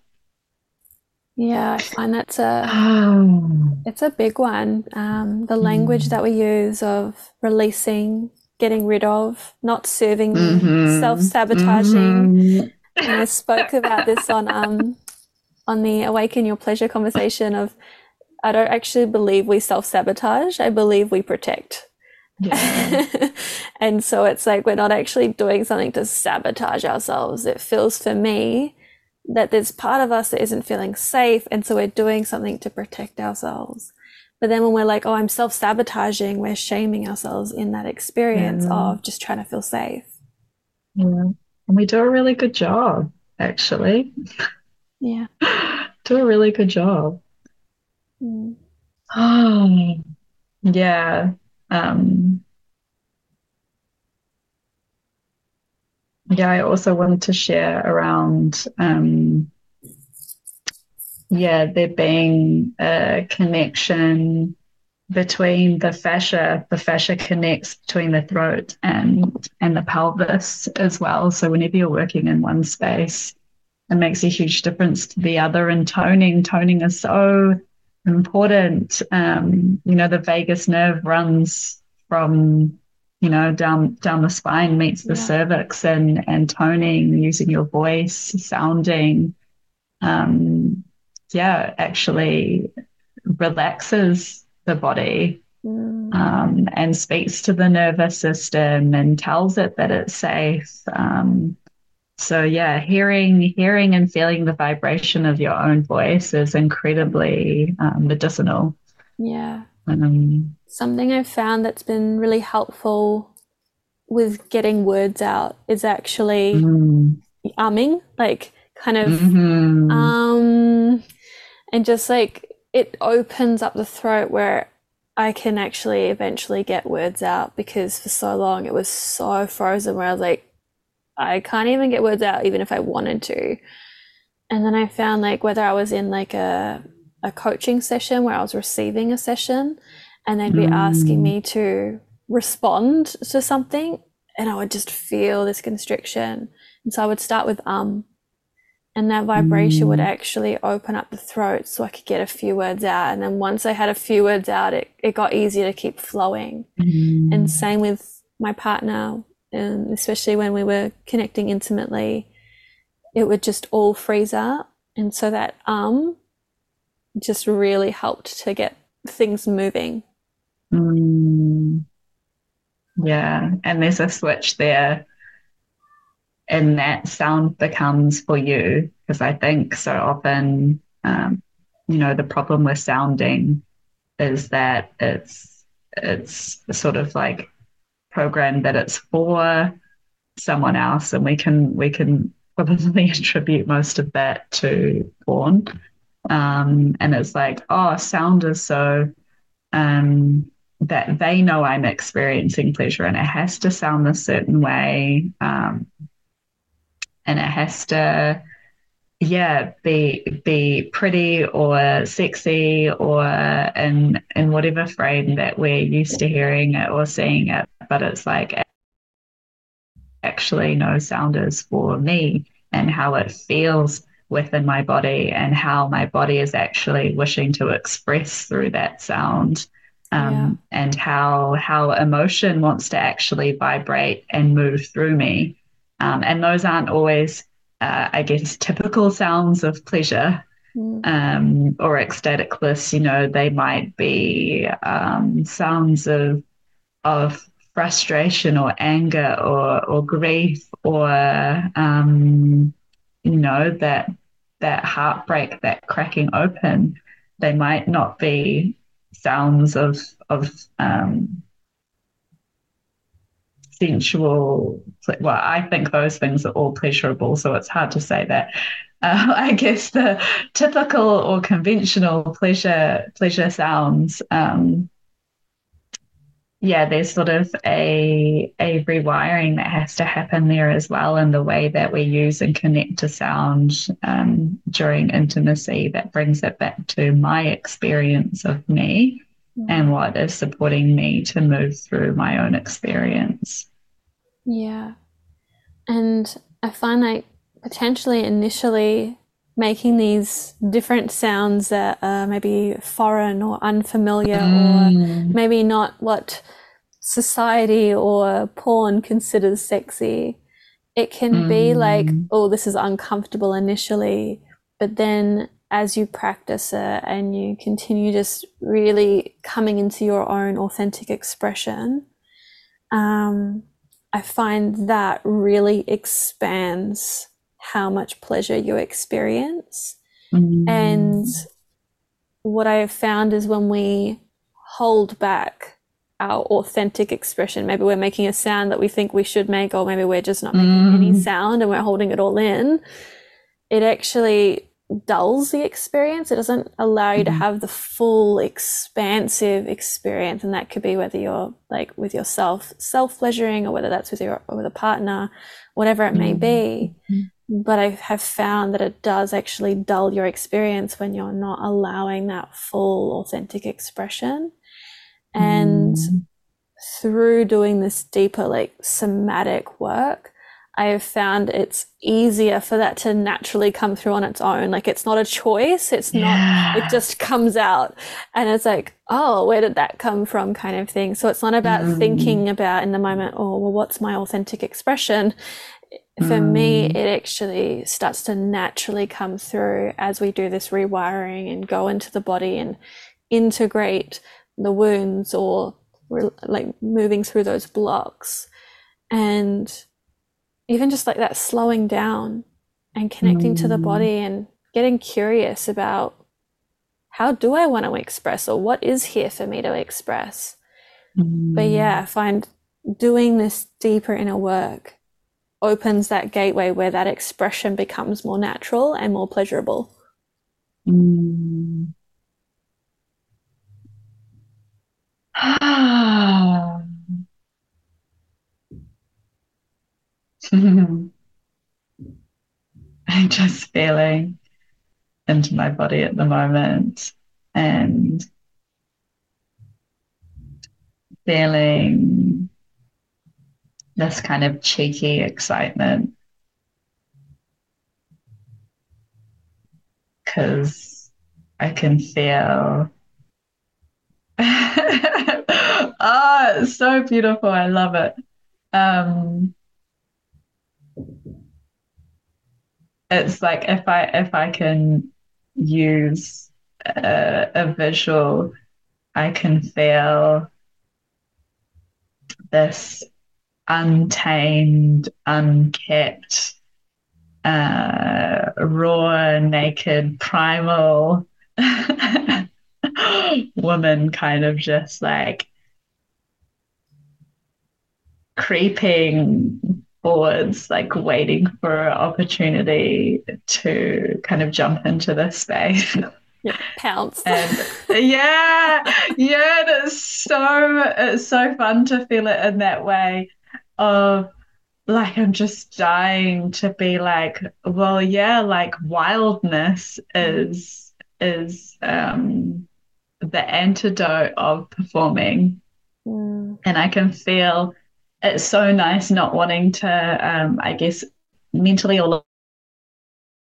Yeah, I find that's a oh. it's a big one. Um, the language mm. that we use of releasing getting rid of, not serving mm-hmm. self sabotaging. Mm-hmm. And I spoke about this on um on the awaken your pleasure conversation of I don't actually believe we self sabotage. I believe we protect. Yeah. and so it's like we're not actually doing something to sabotage ourselves. It feels for me that there's part of us that isn't feeling safe. And so we're doing something to protect ourselves. But then when we're like, oh, I'm self sabotaging, we're shaming ourselves in that experience yeah. of just trying to feel safe. Yeah. And we do a really good job, actually. Yeah. do a really good job. Mm. Oh, yeah. Um, yeah, I also wanted to share around um, yeah, there being a connection between the fascia. The fascia connects between the throat and and the pelvis as well. So whenever you're working in one space, it makes a huge difference to the other. And toning, toning is so important. Um, you know, the vagus nerve runs from you know down down the spine meets the yeah. cervix and and toning using your voice sounding um, yeah, actually relaxes the body mm. um, and speaks to the nervous system and tells it that it's safe. Um, so yeah, hearing, hearing and feeling the vibration of your own voice is incredibly um, medicinal. Yeah. Um, Something I've found that's been really helpful with getting words out is actually mm. umming, like kind of mm-hmm. um and just like it opens up the throat where I can actually eventually get words out because for so long it was so frozen where I was like, I can't even get words out even if I wanted to. And then I found like whether I was in like a a coaching session where I was receiving a session and they'd be mm. asking me to respond to something and I would just feel this constriction. And so I would start with um and that vibration mm. would actually open up the throat so I could get a few words out. And then once I had a few words out, it, it got easier to keep flowing. Mm. And same with my partner, and especially when we were connecting intimately, it would just all freeze up. And so that um just really helped to get things moving. Mm. Yeah. And there's a switch there and that sound becomes for you because I think so often, um, you know, the problem with sounding is that it's it's sort of like programmed that it's for someone else, and we can we can probably attribute most of that to porn. Um, and it's like, oh, sound is so um, that they know I'm experiencing pleasure, and it has to sound a certain way. Um, and it has to yeah be be pretty or sexy or in in whatever frame that we're used to hearing it or seeing it but it's like actually no sound is for me and how it feels within my body and how my body is actually wishing to express through that sound um, yeah. and how how emotion wants to actually vibrate and move through me um, and those aren't always, uh, I guess, typical sounds of pleasure mm. um, or ecstatic bliss. You know, they might be um, sounds of of frustration or anger or or grief or um, you know that that heartbreak, that cracking open. They might not be sounds of of um, sensual. Well, I think those things are all pleasurable, so it's hard to say that. Uh, I guess the typical or conventional pleasure pleasure sounds. Um, yeah, there's sort of a a rewiring that has to happen there as well in the way that we use and connect to sound um, during intimacy. That brings it back to my experience of me and what is supporting me to move through my own experience. Yeah. And I find like potentially initially making these different sounds that are maybe foreign or unfamiliar mm. or maybe not what society or porn considers sexy. It can mm. be like, oh, this is uncomfortable initially, but then as you practice it and you continue just really coming into your own authentic expression, um, I find that really expands how much pleasure you experience. Mm. And what I have found is when we hold back our authentic expression, maybe we're making a sound that we think we should make, or maybe we're just not making mm. any sound and we're holding it all in, it actually dulls the experience. It doesn't allow you mm-hmm. to have the full expansive experience. And that could be whether you're like with yourself, self pleasuring, or whether that's with your with a partner, whatever it may be. Mm-hmm. But I have found that it does actually dull your experience when you're not allowing that full authentic expression. And mm-hmm. through doing this deeper, like somatic work, I have found it's easier for that to naturally come through on its own. Like it's not a choice. It's yeah. not, it just comes out. And it's like, oh, where did that come from kind of thing. So it's not about mm. thinking about in the moment, oh, well, what's my authentic expression? For mm. me, it actually starts to naturally come through as we do this rewiring and go into the body and integrate the wounds or like moving through those blocks. And even just like that slowing down and connecting mm. to the mm. body and getting curious about how do I want to express or what is here for me to express. Mm. But yeah, I find doing this deeper inner work opens that gateway where that expression becomes more natural and more pleasurable. Mm. I'm just feeling into my body at the moment and feeling this kind of cheeky excitement because I can feel. ah, it's so beautiful. I love it. Um, it's like if I if I can use a, a visual, I can feel this untamed, unkept, uh, raw, naked, primal woman kind of just like creeping forwards, like waiting for opportunity to kind of jump into this space. Yeah, pounce. and yeah, yeah, it's so it's so fun to feel it in that way of like I'm just dying to be like, well, yeah, like wildness is is um the antidote of performing. Mm. And I can feel it's so nice not wanting to um I guess mentally or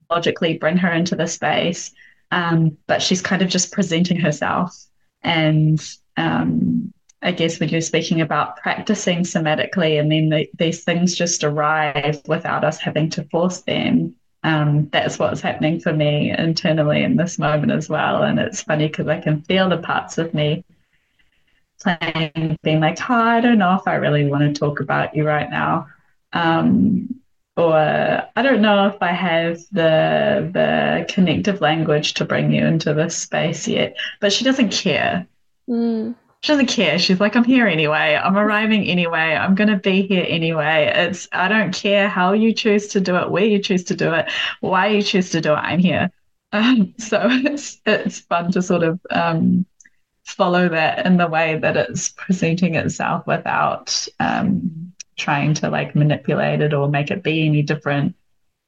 logically bring her into the space. Um, but she's kind of just presenting herself and um I guess when you're speaking about practicing somatically and then the, these things just arrive without us having to force them, um, that's what's happening for me internally in this moment as well. And it's funny because I can feel the parts of me playing, being like, oh, I don't know if I really want to talk about you right now. Um, or I don't know if I have the the connective language to bring you into this space yet. But she doesn't care. Mm. She doesn't care. She's like, I'm here anyway. I'm arriving anyway. I'm going to be here anyway. It's, I don't care how you choose to do it, where you choose to do it, why you choose to do it. I'm here. Um, so it's, it's fun to sort of um, follow that in the way that it's presenting itself without um, trying to like manipulate it or make it be any different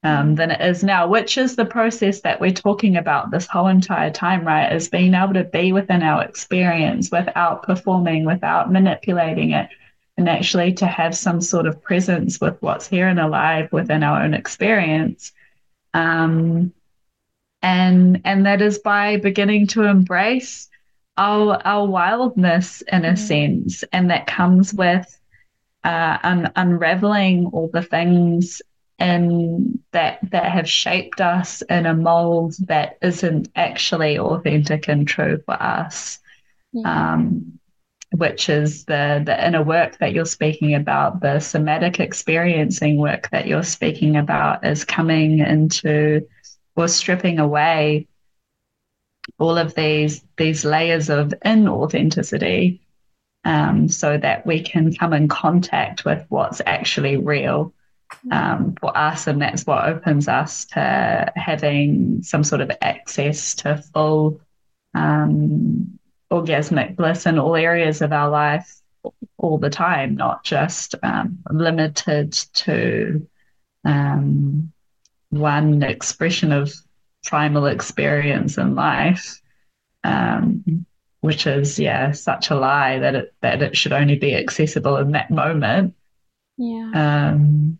um, than it is now, which is the process that we're talking about this whole entire time, right? Is being able to be within our experience without performing, without manipulating it, and actually to have some sort of presence with what's here and alive within our own experience. Um, and and that is by beginning to embrace our our wildness in a mm. sense, and that comes with uh, un- unraveling all the things and that that have shaped us in a mold that isn't actually authentic and true for us. Yeah. Um, which is the the inner work that you're speaking about, the somatic experiencing work that you're speaking about is coming into or stripping away all of these these layers of inauthenticity um, so that we can come in contact with what's actually real um, for us, and that's what opens us to having some sort of access to full um, orgasmic bliss in all areas of our life all the time, not just um, limited to um, one expression of primal experience in life. Um, which is yeah such a lie that it that it should only be accessible in that moment yeah um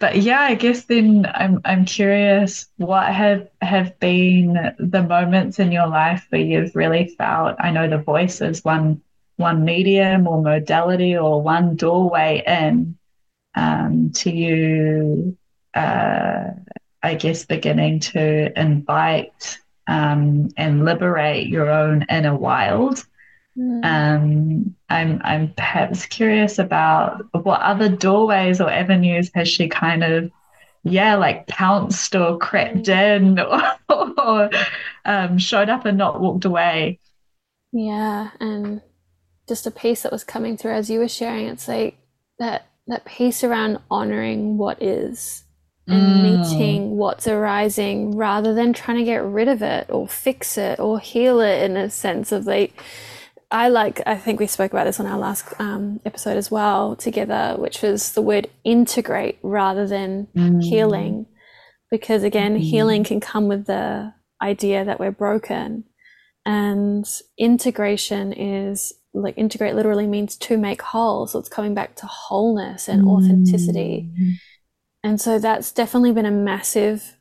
but yeah, I guess then I'm I'm curious what have have been the moments in your life where you've really felt I know the voice is one one medium or modality or one doorway in um, to you uh, I guess beginning to invite um, and liberate your own inner wild Mm. Um, I'm I'm perhaps curious about what other doorways or avenues has she kind of, yeah, like pounced or crept in or, or um, showed up and not walked away. Yeah, and just a piece that was coming through as you were sharing. It's like that that piece around honoring what is and mm. meeting what's arising rather than trying to get rid of it or fix it or heal it in a sense of like I like, I think we spoke about this on our last um, episode as well together, which was the word integrate rather than mm. healing. Because again, mm. healing can come with the idea that we're broken. And integration is like integrate literally means to make whole. So it's coming back to wholeness and authenticity. And so that's definitely been a massive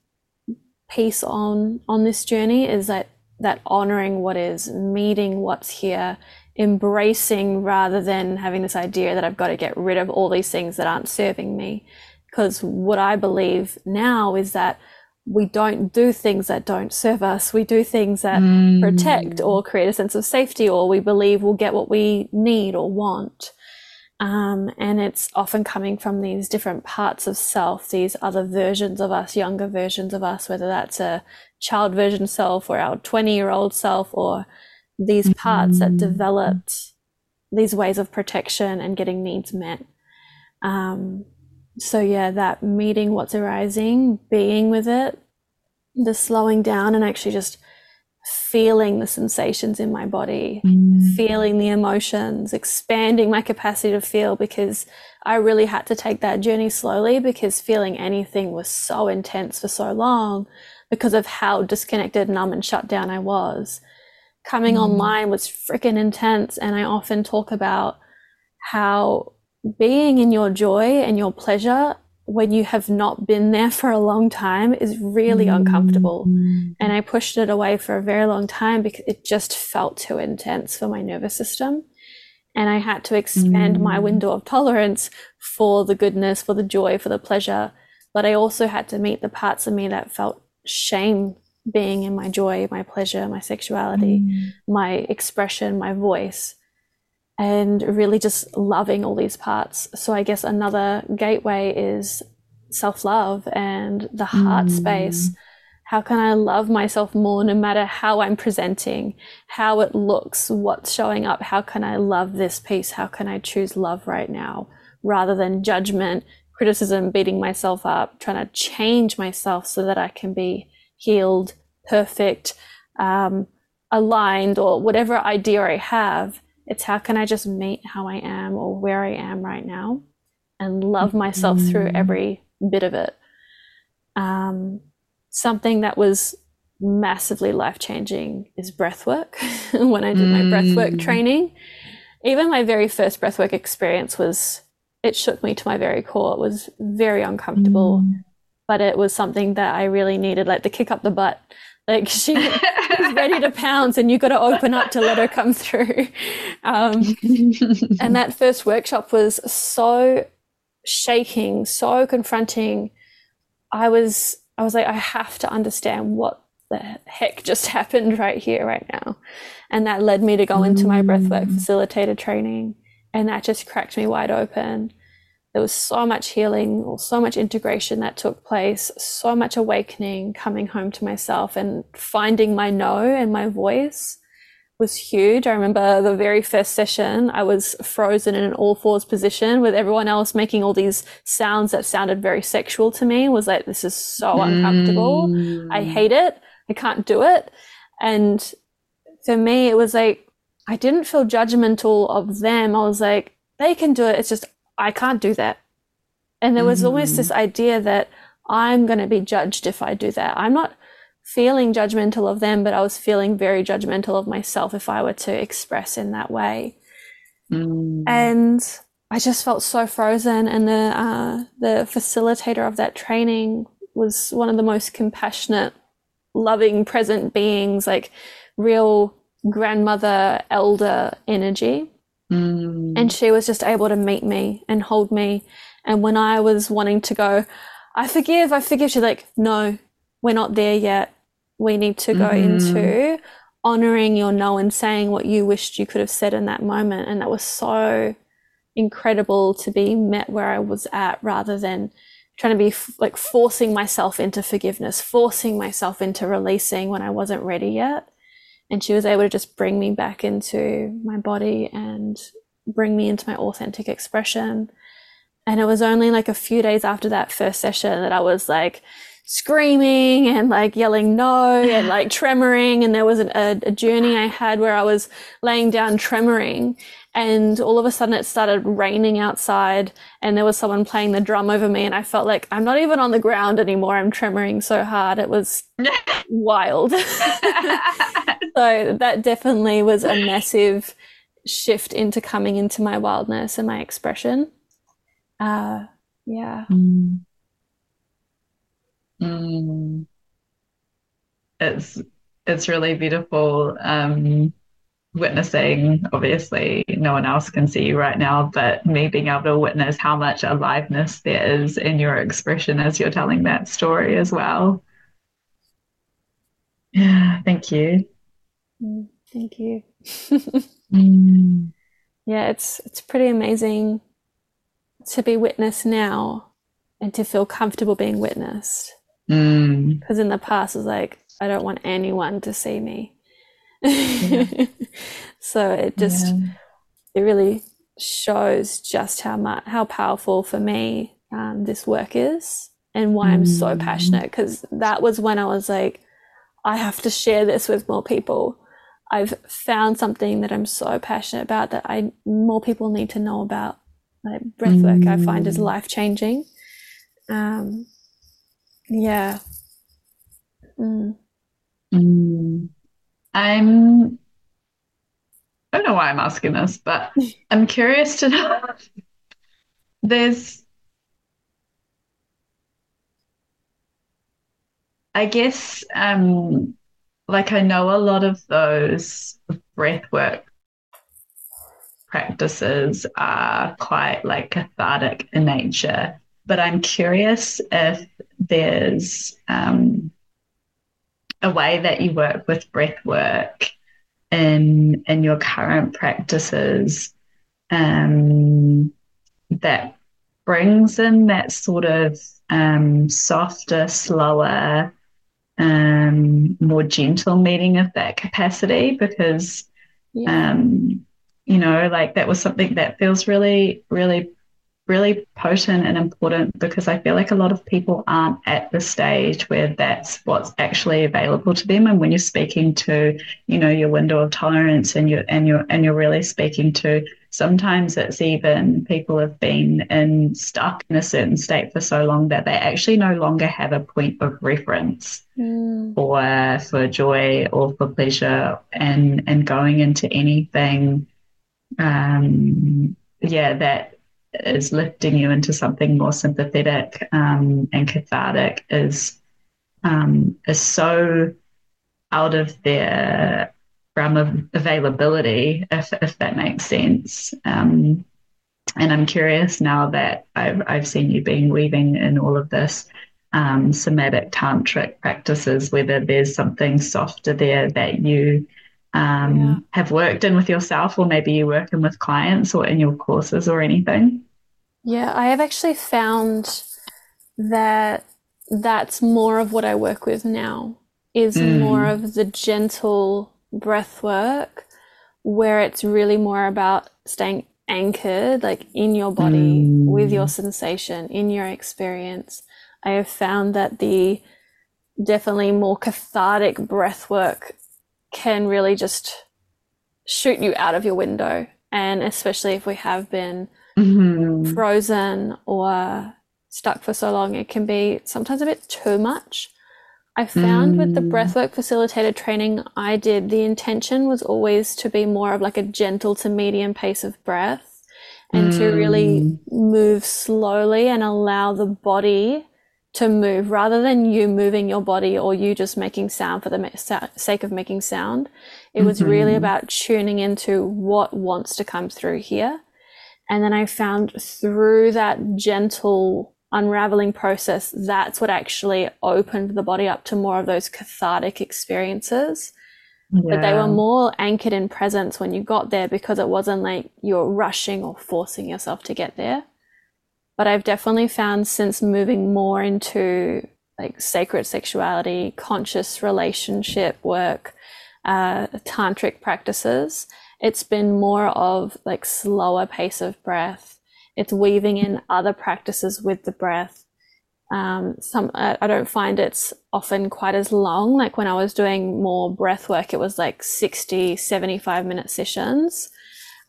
piece on on this journey is that that honoring what is, meeting what's here, embracing rather than having this idea that I've got to get rid of all these things that aren't serving me. Because what I believe now is that we don't do things that don't serve us. We do things that mm. protect or create a sense of safety, or we believe we'll get what we need or want. Um, and it's often coming from these different parts of self, these other versions of us, younger versions of us, whether that's a child version self or our 20 year old self, or these parts mm-hmm. that developed these ways of protection and getting needs met. Um, so, yeah, that meeting what's arising, being with it, the slowing down, and actually just feeling the sensations in my body, mm. feeling the emotions, expanding my capacity to feel because I really had to take that journey slowly because feeling anything was so intense for so long because of how disconnected, numb, and shut down I was. Coming mm. online was freaking intense. And I often talk about how being in your joy and your pleasure when you have not been there for a long time is really mm. uncomfortable. And I pushed it away for a very long time because it just felt too intense for my nervous system. And I had to expand mm. my window of tolerance for the goodness, for the joy, for the pleasure. But I also had to meet the parts of me that felt shame being in my joy, my pleasure, my sexuality, mm. my expression, my voice and really just loving all these parts. So I guess another gateway is self love and the heart mm. space. How can I love myself more no matter how I'm presenting, how it looks, what's showing up? How can I love this piece? How can I choose love right now rather than judgment, criticism, beating myself up, trying to change myself so that I can be healed, perfect, um, aligned, or whatever idea I have? It's how can I just meet how I am or where I am right now and love myself mm-hmm. through every bit of it. Um, something that was massively life changing is breath work. when I did mm. my breath work training, even my very first breath work experience was, it shook me to my very core. It was very uncomfortable, mm. But it was something that I really needed, like the kick up the butt like she is ready to pounce, and you got to open up to let her come through. Um, and that first workshop was so shaking, so confronting. I was, I was like, I have to understand what the heck just happened right here, right now. And that led me to go into my breathwork mm. facilitator training, and that just cracked me wide open there was so much healing or so much integration that took place, so much awakening coming home to myself and finding my no and my voice was huge. I remember the very first session, I was frozen in an all fours position with everyone else making all these sounds that sounded very sexual to me. was like, this is so uncomfortable. Mm. I hate it. I can't do it. And for me, it was like, I didn't feel judgmental of them. I was like, they can do it. It's just I can't do that. And there was mm-hmm. almost this idea that I'm going to be judged if I do that. I'm not feeling judgmental of them, but I was feeling very judgmental of myself if I were to express in that way. Mm. And I just felt so frozen. And the uh, the facilitator of that training was one of the most compassionate, loving, present beings, like real grandmother, elder energy. Mm. And she was just able to meet me and hold me. And when I was wanting to go, I forgive, I forgive, she's like, no, we're not there yet. We need to go mm-hmm. into honoring your no and saying what you wished you could have said in that moment. And that was so incredible to be met where I was at rather than trying to be f- like forcing myself into forgiveness, forcing myself into releasing when I wasn't ready yet and she was able to just bring me back into my body and bring me into my authentic expression. And it was only like a few days after that first session that I was like screaming and like yelling no and like tremoring. And there was an, a, a journey I had where I was laying down tremoring and all of a sudden it started raining outside and there was someone playing the drum over me and i felt like i'm not even on the ground anymore i'm tremoring so hard it was wild so that definitely was a massive shift into coming into my wildness and my expression. Uh, yeah. Mm. Mm. It's it's really beautiful. Um, witnessing, obviously, no one else can see you right now, but me being able to witness how much aliveness there is in your expression as you're telling that story as well. Yeah, thank you. Mm, thank you. Mm. Yeah, it's it's pretty amazing to be witnessed now and to feel comfortable being witnessed. Mm. Because in the past, it's like I don't want anyone to see me. Yeah. so it just Yeah. it really shows just how much how powerful for me um, this work is and why I'm so Mm. passionate because that was when I was like I have to share this with more people. I've found something that I'm so passionate about that I more people need to know about. Like breathwork, I find is Mm. life changing. Um, yeah. Mm. Mm. I'm I don't know why I'm asking this, but I'm curious to know. There's, I guess, um, like I know a lot of those breathwork practices are quite like cathartic in nature, but I'm curious if there's um, a way that you work with breath work in in your current practices um, that brings in that sort of um, softer, slower, um, more gentle meeting of that capacity because Yeah. um, you know, like that was something that feels really, really, really potent and important because I feel like a lot of people aren't at the stage where that's what's actually available to them. And when you're speaking to, you know, your window of tolerance and you're and you're and you're really speaking to sometimes it's even people have been in stuck in a certain state for so long that they actually no longer have a point of reference Mm. for for joy or for pleasure and and going into anything um yeah that is lifting you into something more sympathetic um and cathartic is um is so out of their realm of availability if if that makes sense. Um and I'm curious now that I've I've seen you being weaving in all of this um, somatic tantric practices, whether there's something softer there that you um, Yeah. have worked in with yourself, or maybe you're working with clients or in your courses or anything. Yeah, I have actually found that that's more of what I work with now is Mm. more of the gentle breath work where it's really more about staying anchored like in your body Mm. with your sensation in your experience. I have found that the definitely more cathartic breath work can really just shoot you out of your window and especially if we have been Mhm. frozen or stuck for so long, it can be sometimes a bit too much. I found with the Mm. breathwork facilitated training I did, the intention was always to be more of like a gentle to medium pace of breath and to really Mm. move slowly and allow the body to move rather than you moving your body or you just making sound for the ma- sake of making sound. It was really Mhm. about tuning into what wants to come through here. And then I found through that gentle unraveling process, that's what actually opened the body up to more of those cathartic experiences. But they were more anchored in presence when you got there because it wasn't like you're rushing or forcing yourself to get there. But I've definitely found since moving more into like sacred sexuality, conscious relationship work, uh, tantric practices, it's been more of like slower pace of breath. It's weaving in other practices with the breath. Um, some I don't find it's often quite as long. Like when I was doing more breath work, it was like 60, 75 minute sessions.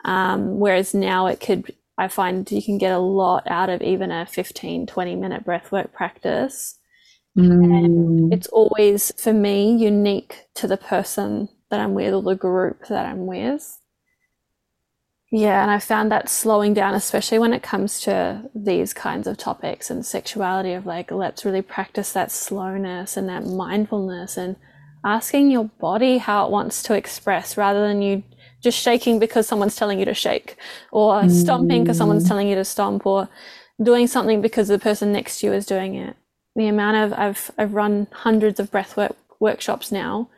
Um, whereas now it could, I find you can get a lot out of even a 15, 20 minute breathwork practice. Mm. It's always, for me, unique to the person that I'm with or the group that I'm with. Yeah, and I found that slowing down, especially when it comes to these kinds of topics and sexuality, of like, let's really practice that slowness and that mindfulness and asking your body how it wants to express rather than you just shaking because someone's telling you to shake or mm. stomping because someone's telling you to stomp or doing something because the person next to you is doing it. The amount of I've I've run hundreds of breathwork workshops now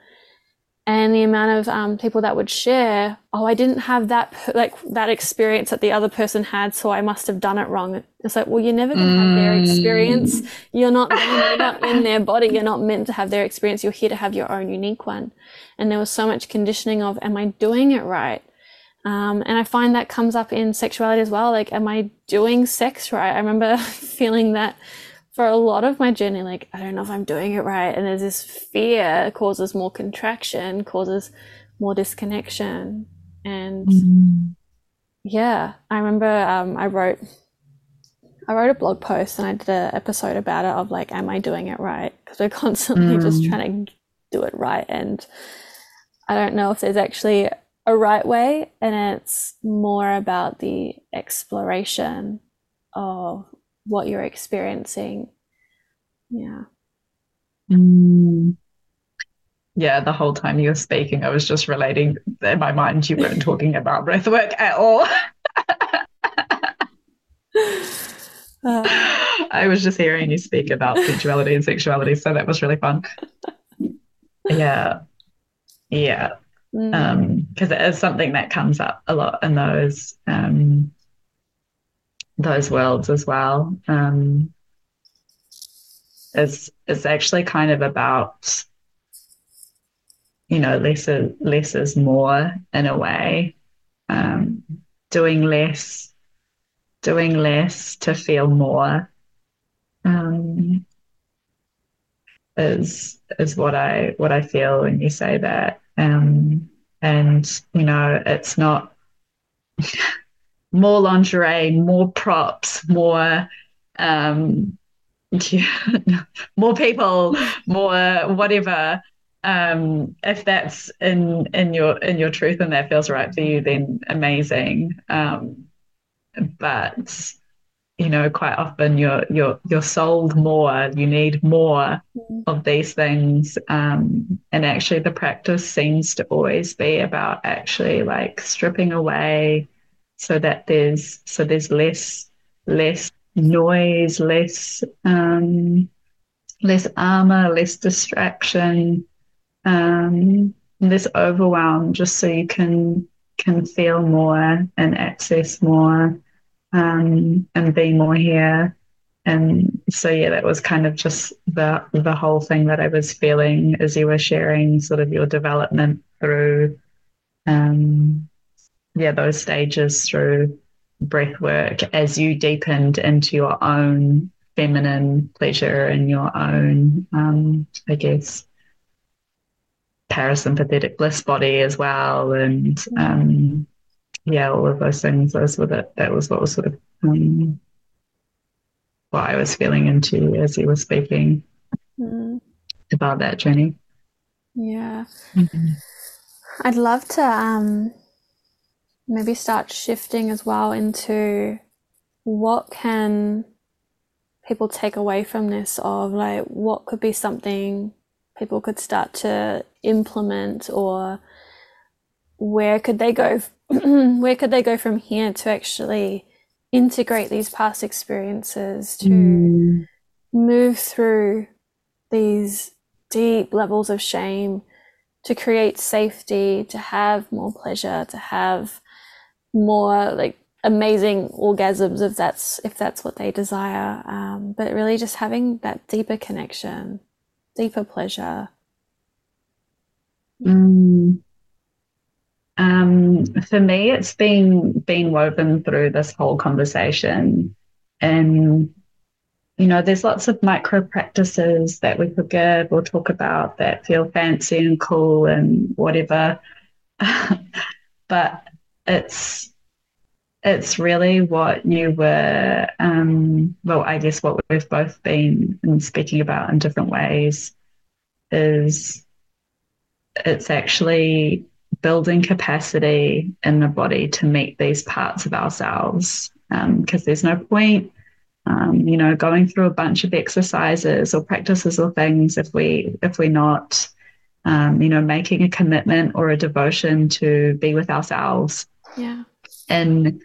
and the amount of um, people that would share oh i didn't have that like that experience that the other person had so i must have done it wrong. It's like well you're never going to have their experience. Mm. you're not you're not in their body. You're not meant to have their experience. You're here to have your own unique one. And there was so much conditioning of am i doing it right? Um, and i find that comes up in sexuality as well. Like am i doing sex right? I remember feeling that for a lot of my journey, like, I don't know if I'm doing it right. And there's this fear causes more contraction, causes more disconnection. And mm-hmm. yeah, I remember um, I wrote, I wrote a blog post and I did an episode about it of like, am I doing it right? Because we're constantly mm. just trying to do it right. And I don't know if there's actually a right way. And it's more about the exploration of what you're experiencing. Yeah. Mm. Yeah, the whole time you were speaking, I was just relating in my mind, you weren't talking about breath work at all. uh, I was just hearing you speak about sensuality and sexuality, so that was really fun. Yeah. Yeah. Mm. Um, because it is something that comes up a lot in those um those worlds as well. Um, it's it's actually kind of about you know less less is more in a way. Um, doing less, doing less to feel more. Um, is is what I what I feel when you say that. Um, and you know, it's not more lingerie, more props, more um, yeah, more people, more whatever. Um, if that's in in your in your truth and that feels right for you, then amazing. Um, but you know, quite often you're you're you're sold more. You need more of these things, um, and actually, the practice seems to always be about actually like stripping away so that there's so there's less less noise, less um, less armor, less distraction, um, less overwhelm, just so you can can feel more and access more um, and be more here. And so yeah, that was kind of just the the whole thing that I was feeling as you were sharing sort of your development through um, yeah, those stages through breath work as you deepened into your own feminine pleasure and your own, um, I guess, parasympathetic bliss body as well. And um, yeah, all of those things, those were the, that was what was sort of um, what I was feeling into as you were speaking mm. about that journey. Yeah. Mm-hmm. I'd love to um maybe start shifting as well into what can people take away from this of like what could be something people could start to implement or where could they go where could they go from here to actually integrate these past experiences to mm. move through these deep levels of shame to create safety to have more pleasure to have more like amazing orgasms if that's if that's what they desire. Um, but really just having that deeper connection deeper pleasure. Mm. um, for me it's been been woven through this whole conversation. And you know there's lots of micro practices that we could give or talk about that feel fancy and cool and whatever. But it's it's really what you were um, well i guess what we've both been speaking about in different ways is it's actually building capacity in the body to meet these parts of ourselves. Because um, there's no point, um, you know, going through a bunch of exercises or practices or things if we if we're not, um, you know, making a commitment or a devotion to be with ourselves. Yeah. And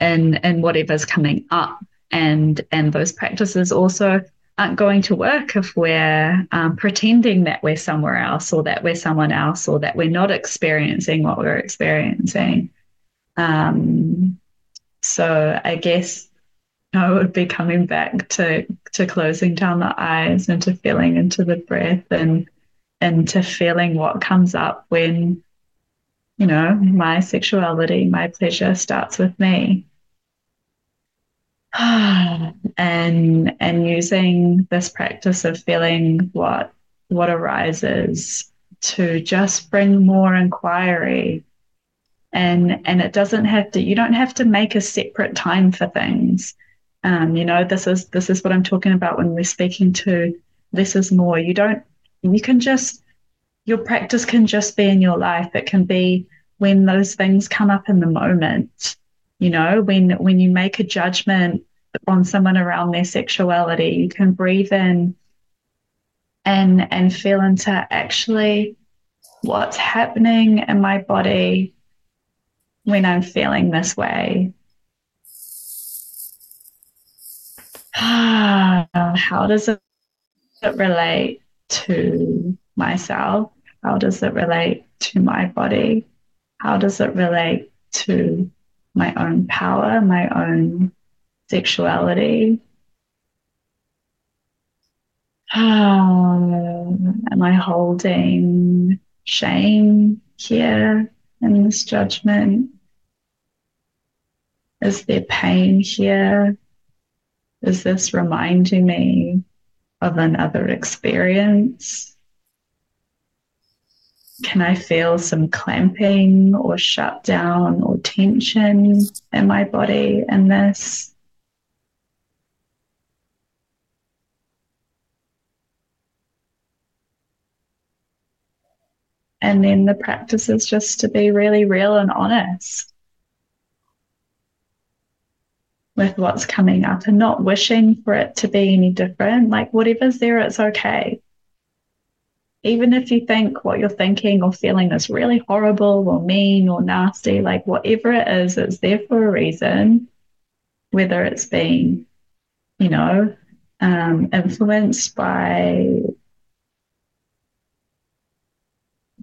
and and whatever's coming up, and and those practices also aren't going to work if we're um, pretending that we're somewhere else or that we're someone else or that we're not experiencing what we're experiencing. Um, so I guess I would be coming back to to closing down the eyes and to feeling into the breath and and to feeling what comes up when you know my sexuality, my pleasure starts with me. and and using this practice of feeling what what arises to just bring more inquiry. And and it doesn't have to you don't have to make a separate time for things. Um, you know this is this is what i'm talking about when we're speaking to this is more. You don't you can just your practice can just be in your life. It can be when those things come up in the moment you know when when you make a judgment on someone around their sexuality you can breathe in and and feel into actually what's happening in my body when i'm feeling this way. How does it relate to myself how does it relate to my body how does it relate to my own power, my own sexuality? Um, am I holding shame here in this judgment? Is there pain here? Is this reminding me of another experience? Can I feel some clamping or shutdown or tension in my body in this? And then the practice is just to be really real and honest with what's coming up and not wishing for it to be any different. Like, whatever's there, it's okay even if you think what you're thinking or feeling is really horrible or mean or nasty, like whatever it is, it's there for a reason, whether it's being, you know, um, influenced by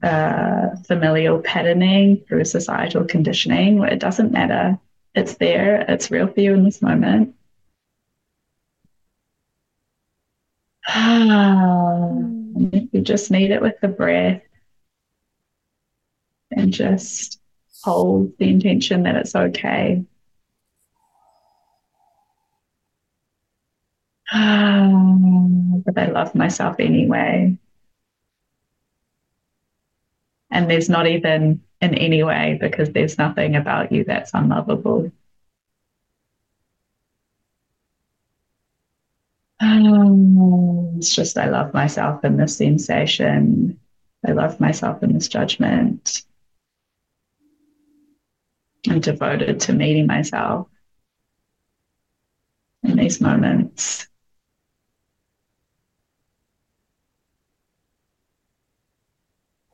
uh, familial patterning through societal conditioning, it doesn't matter. It's there, it's real for you in this moment. you just meet it with the breath and just hold the intention that it's okay. but I love myself anyway. And there's not even in any way because there's nothing about you that's unlovable. Um, it's just I love myself in this sensation. I love myself in this judgment. I'm devoted to meeting myself in these moments.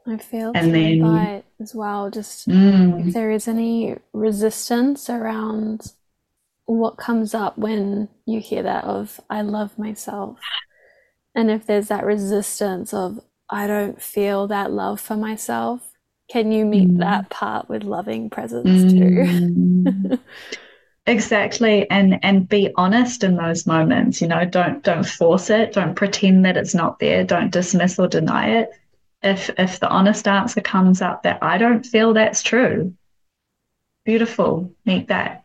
I feel and then that as well. Just mm, if there is any resistance around what comes up when you hear that of I love myself. And if there's that resistance of I don't feel that love for myself, can you meet mm. that part with loving presence mm. too? exactly and and be honest in those moments you know don't don't force it don't pretend that it's not there don't dismiss or deny it if if the honest answer comes up that i don't feel that's true beautiful meet that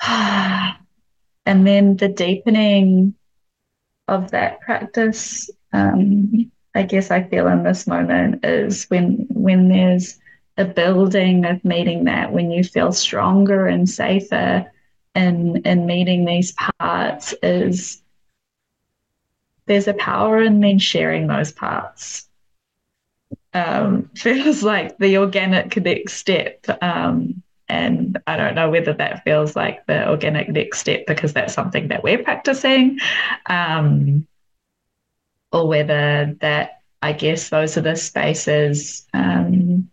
and then the deepening of that practice, um, I guess I feel in this moment is when when there's a building of meeting that, when you feel stronger and safer in in meeting these parts, is there's a power in then sharing those parts. um, feels like the organic next step. Um, and I don't know whether that feels like the organic next step because that's something that we're practicing, um, or whether that I guess those are the spaces um,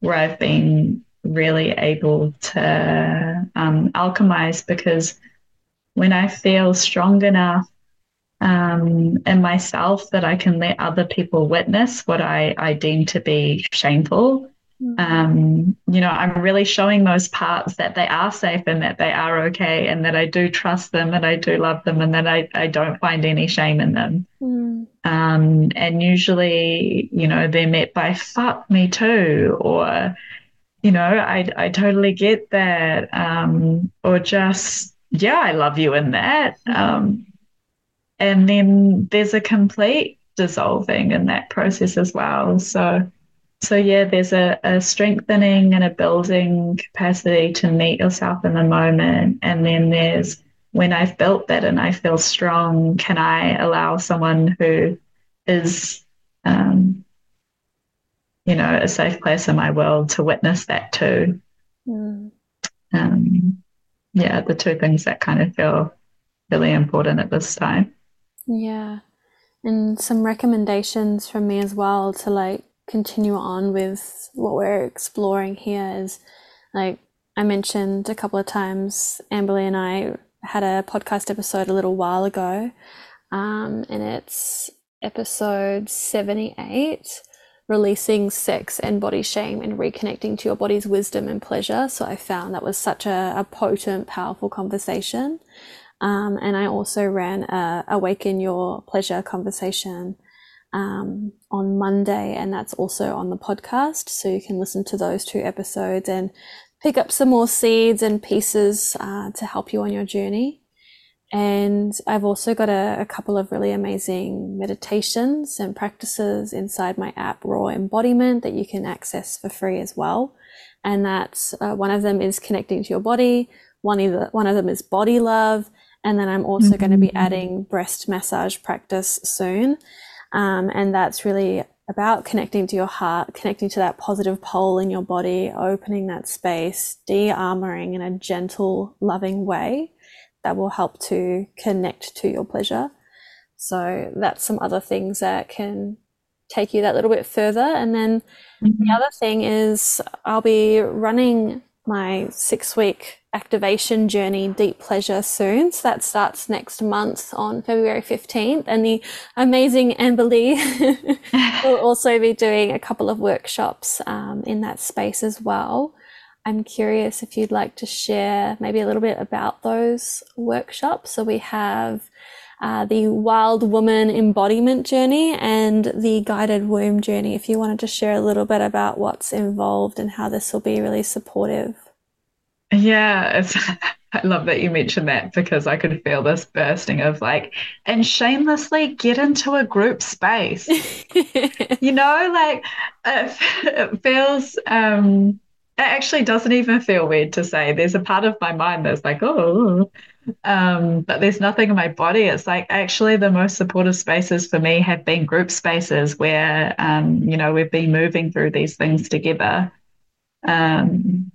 where I've been really able to um, alchemize because when I feel strong enough um, in myself that I can let other people witness what I, I deem to be shameful. Um, you know, I'm really showing those parts that they are safe and that they are okay and that I do trust them and I do love them and that I, I don't find any shame in them. Mm. Um, and usually, you know, they're met by fuck me too, or, you know, I, I totally get that. Um, or just, yeah, I love you in that. Um, and then there's a complete dissolving in that process as well. So, so yeah, there's a, a strengthening and a building capacity to meet yourself in the moment. And then there's when I've built that and I feel strong, can I allow someone who is, um, you know, a safe place in my world to witness that too? Mm. Um, yeah, the two things that kind of feel really important at this time. Yeah. And some recommendations from me as well to like continue on with what we're exploring here is like I mentioned a couple of times, Amberlee and I had a podcast episode a little while ago, um, and it's episode 78 releasing sex and body shame and reconnecting to your body's wisdom and pleasure. So I found that was such a, a potent, powerful conversation. Um, and I also ran a Awaken Your Pleasure conversation um, on Monday, and that's also on the podcast. So you can listen to those two episodes and pick up some more seeds and pieces uh, to help you on your journey. And I've also got a, a, couple of really amazing meditations and practices inside my app, Raw Embodiment, that you can access for free as well. And that's uh, one of them is connecting to your body. One, either, one of them is body love. And then I'm also mm-hmm. going to be adding breast massage practice soon. Um, and that's really about connecting to your heart, connecting to that positive pole in your body, opening that space, de armoring in a gentle, loving way that will help to connect to your pleasure. So that's some other things that can take you that little bit further. And then mm-hmm. the other thing is I'll be running my six week activation journey, Deep Pleasure, soon. So that starts next month on February 15th. And the amazing Amberlee will also be doing a couple of workshops um, in that space as well. I'm curious if you'd like to share maybe a little bit about those workshops. So we have uh, the Wild Woman Embodiment Journey and the Guided Womb Journey. If you wanted to share a little bit about what's involved and how this will be really supportive. Yeah, it's, I love that you mentioned that because I could feel this bursting of like, and shamelessly get into a group space. you know, like it, it feels, um, it actually doesn't even feel weird to say. There's a part of my mind that's like, oh, um, but there's nothing in my body. It's like actually the most supportive spaces for me have been group spaces where, um, you know, we've been moving through these things together. Um,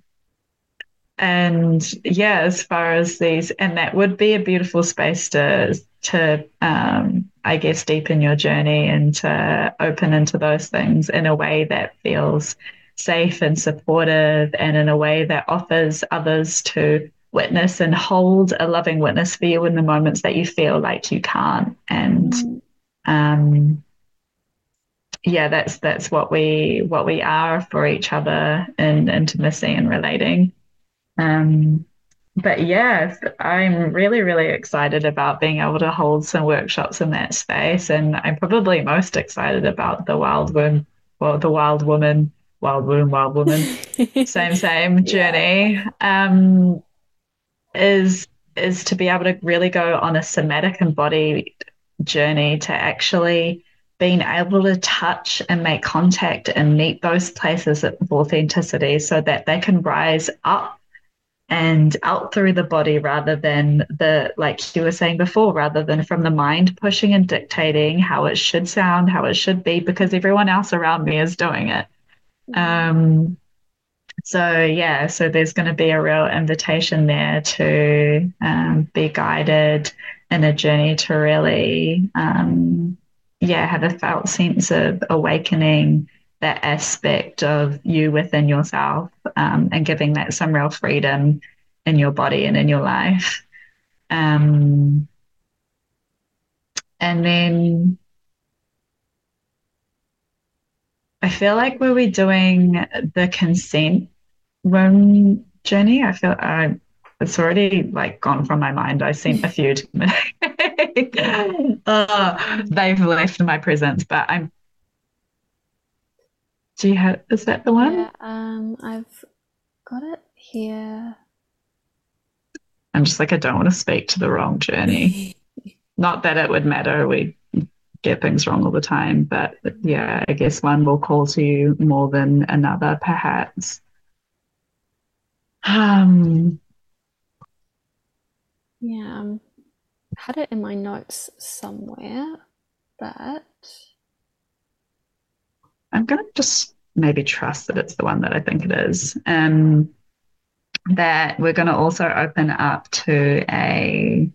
and yeah, as far as these, and that would be a beautiful space to to um, I guess deepen your journey and to open into those things in a way that feels safe and supportive, and in a way that offers others to witness and hold a loving witness for you in the moments that you feel like you can't. And um, yeah, that's that's what we what we are for each other in intimacy and relating. Um, but yeah, I'm really, really excited about being able to hold some workshops in that space. And I'm probably most excited about the wild woman, well, the wild woman, wild woman, wild woman, same, same journey. Yeah. Um, is is to be able to really go on a somatic and body journey to actually being able to touch and make contact and meet those places of authenticity so that they can rise up and out through the body rather than the like you were saying before rather than from the mind pushing and dictating how it should sound how it should be because everyone else around me is doing it um so yeah so there's going to be a real invitation there to um, be guided in a journey to really um, yeah have a felt sense of awakening that aspect of you within yourself um, and giving that some real freedom in your body and in your life. Um, and then I feel like we we doing the consent womb journey. I feel I it's already like gone from my mind. I sent a few to me. uh, they've left my presence, but I'm do you have, is that the one? Yeah, um, I've got it here. I'm just like, I don't want to speak to the wrong journey. Not that it would matter. We get things wrong all the time, but yeah, I guess one will call to you more than another, perhaps. Um, yeah, um, I had it in my notes somewhere, but I'm going to just maybe trust that it's the one that I think it is. Um, that we're going to also open up to a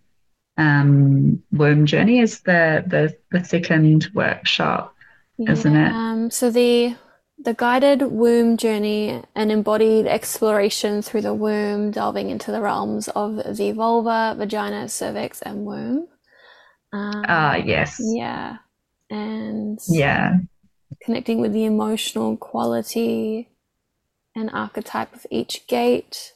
um, womb journey is the, the the second workshop, yeah, isn't it? Um, so the the guided womb journey, an embodied exploration through the womb, delving into the realms of the vulva, vagina, cervix, and womb. Ah, um, uh, yes. Yeah, and yeah, connecting with the emotional quality and archetype of each gate,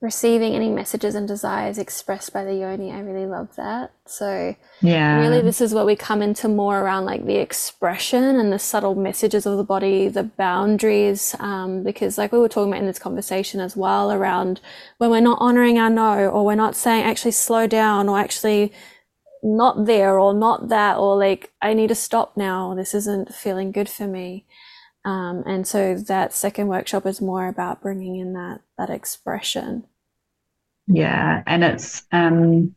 receiving any messages and desires expressed by the yoni. I really love that. So, yeah, really, this is where we come into more around like the expression and the subtle messages of the body, the boundaries. Um, because, like we were talking about in this conversation as well, around when we're not honoring our no, or we're not saying actually slow down, or actually not there or not that or like i need to stop now this isn't feeling good for me um, and so that second workshop is more about bringing in that that expression yeah and it's um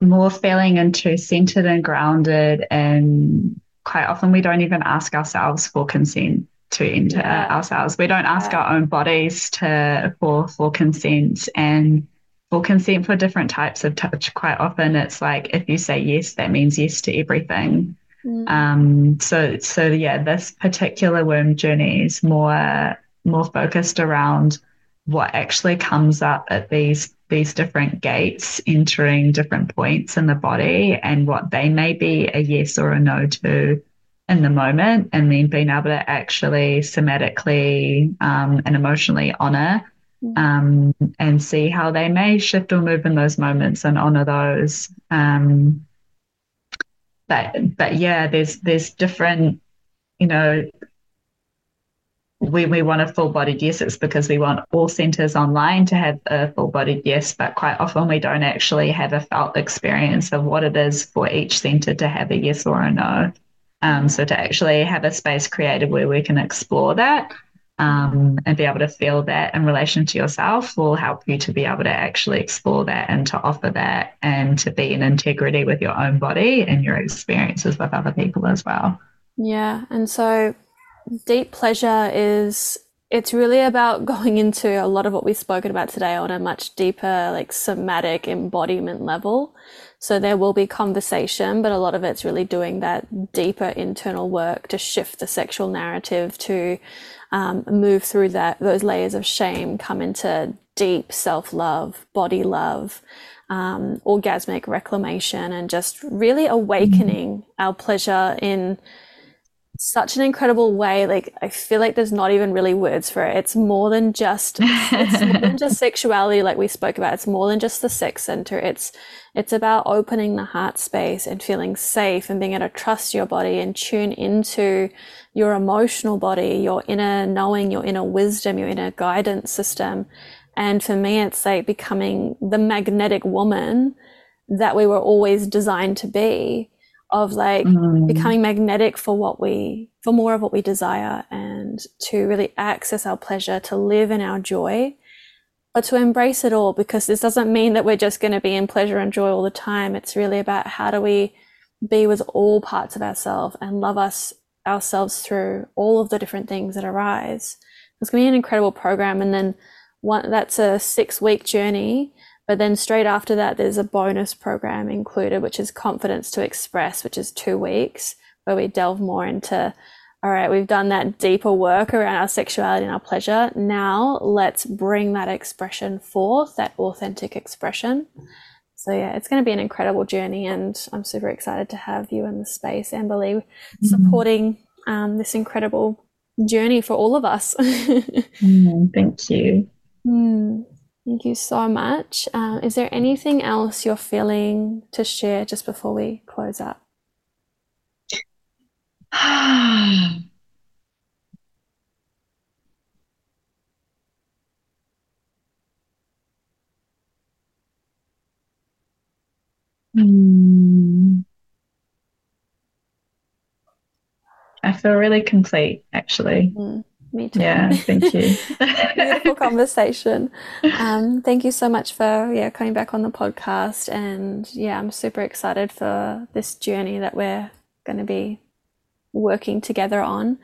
more feeling into centered and grounded and quite often we don't even ask ourselves for consent to enter yeah. ourselves we don't ask yeah. our own bodies to for for consent and for consent for different types of touch, quite often it's like if you say yes, that means yes to everything. Mm. Um, so so yeah, this particular womb journey is more more focused around what actually comes up at these these different gates entering different points in the body and what they may be a yes or a no to in the moment and then being able to actually somatically um, and emotionally honor um, and see how they may shift or move in those moments and honor those. Um, but but yeah, there's there's different, you know, when we want a full bodied yes, it's because we want all centers online to have a full bodied yes, but quite often we don't actually have a felt experience of what it is for each center to have a yes or a no. Um, so to actually have a space created where we can explore that um, and be able to feel that in relation to yourself will help you to be able to actually explore that and to offer that and to be in integrity with your own body and your experiences with other people as well. Yeah. And so deep pleasure is it's really about going into a lot of what we've spoken about today on a much deeper like somatic embodiment level so there will be conversation but a lot of it's really doing that deeper internal work to shift the sexual narrative to um, move through that those layers of shame, come into deep self love, body love, um, orgasmic reclamation, and just really awakening mm-hmm. our pleasure in such an incredible way. Like I feel like there's not even really words for it. It's more than just it's more than just sexuality, like we spoke about. It's more than just the sex center. It's it's about opening the heart space and feeling safe and being able to trust your body and tune into your emotional body, your inner knowing, your inner wisdom, your inner guidance system. And for me, it's like becoming the magnetic woman that we were always designed to be of like mm. becoming magnetic for what we for more of what we desire and to really access our pleasure to live in our joy but to embrace it all because this doesn't mean that we're just going to be in pleasure and joy all the time. It's really about how do we be with all parts of ourselves and love us ourselves through all of the different things that arise. It's going to be an incredible program. And then one, that's a six week journey. But then straight after that, there's a bonus program included, which is Confidence to Express, which is two weeks, where we delve more into all right, we've done that deeper work around our sexuality and our pleasure. Now let's bring that expression forth, that authentic expression. So yeah, it's going to be an incredible journey, and I'm super excited to have you in the space, Amberlee, mm-hmm. supporting um, this incredible journey for all of us. mm, thank you. Mm, thank you so much. Uh, is there anything else you're feeling to share just before we close up? Hmm. I feel really complete, actually. Mm, me too. Yeah, thank you. Beautiful conversation. Um, thank you so much for yeah coming back on the podcast, and yeah, I'm super excited for this journey that we're going to be working together on.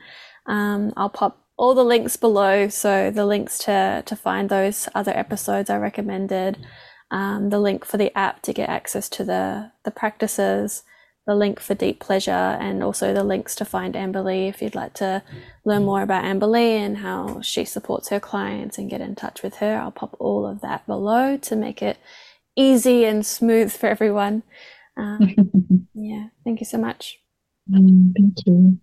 Um, I'll pop all the links below, so the links to to find those other episodes I recommended um, the link for the app to get access to the, the practices, the link for deep pleasure, and also the links to find Amberlee if you'd like to learn more about Amberlee and how she supports her clients and get in touch with her. I'll pop all of that below to make it easy and smooth for everyone. Um, yeah, thank you so much. Mm, thank you.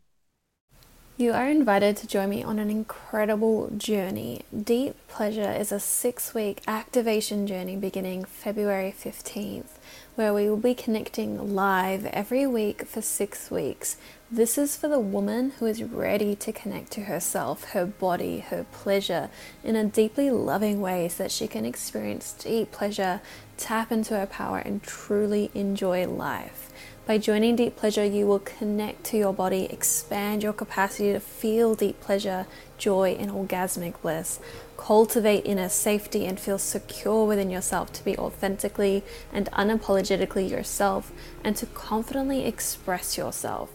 You are invited to join me on an incredible journey. Deep Pleasure is a six week activation journey beginning February 15th, where we will be connecting live every week for six weeks. This is for the woman who is ready to connect to herself, her body, her pleasure in a deeply loving way so that she can experience deep pleasure, tap into her power, and truly enjoy life. By joining Deep Pleasure, you will connect to your body, expand your capacity to feel deep pleasure, joy, and orgasmic bliss. Cultivate inner safety and feel secure within yourself to be authentically and unapologetically yourself and to confidently express yourself.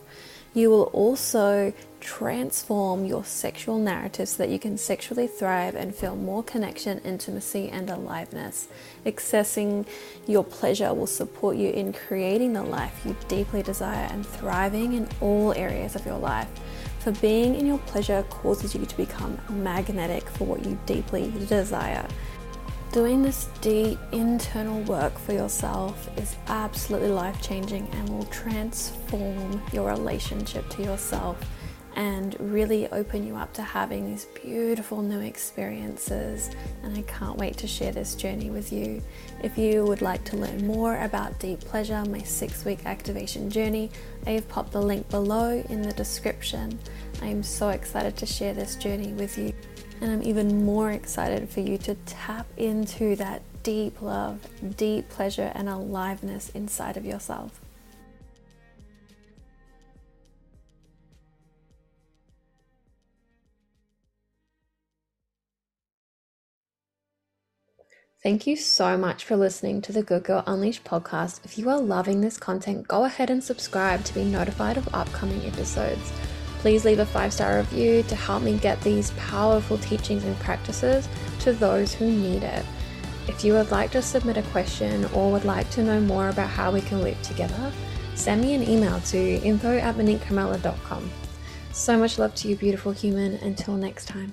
You will also transform your sexual narrative so that you can sexually thrive and feel more connection, intimacy, and aliveness. Accessing your pleasure will support you in creating the life you deeply desire and thriving in all areas of your life. For being in your pleasure causes you to become magnetic for what you deeply desire. Doing this deep internal work for yourself is absolutely life changing and will transform your relationship to yourself and really open you up to having these beautiful new experiences. And I can't wait to share this journey with you. If you would like to learn more about Deep Pleasure, my six week activation journey, I have popped the link below in the description. I am so excited to share this journey with you. And I'm even more excited for you to tap into that deep love, deep pleasure, and aliveness inside of yourself. Thank you so much for listening to the Good Girl Unleashed podcast. If you are loving this content, go ahead and subscribe to be notified of upcoming episodes. Please leave a five star review to help me get these powerful teachings and practices to those who need it. If you would like to submit a question or would like to know more about how we can work together, send me an email to info at So much love to you, beautiful human. Until next time.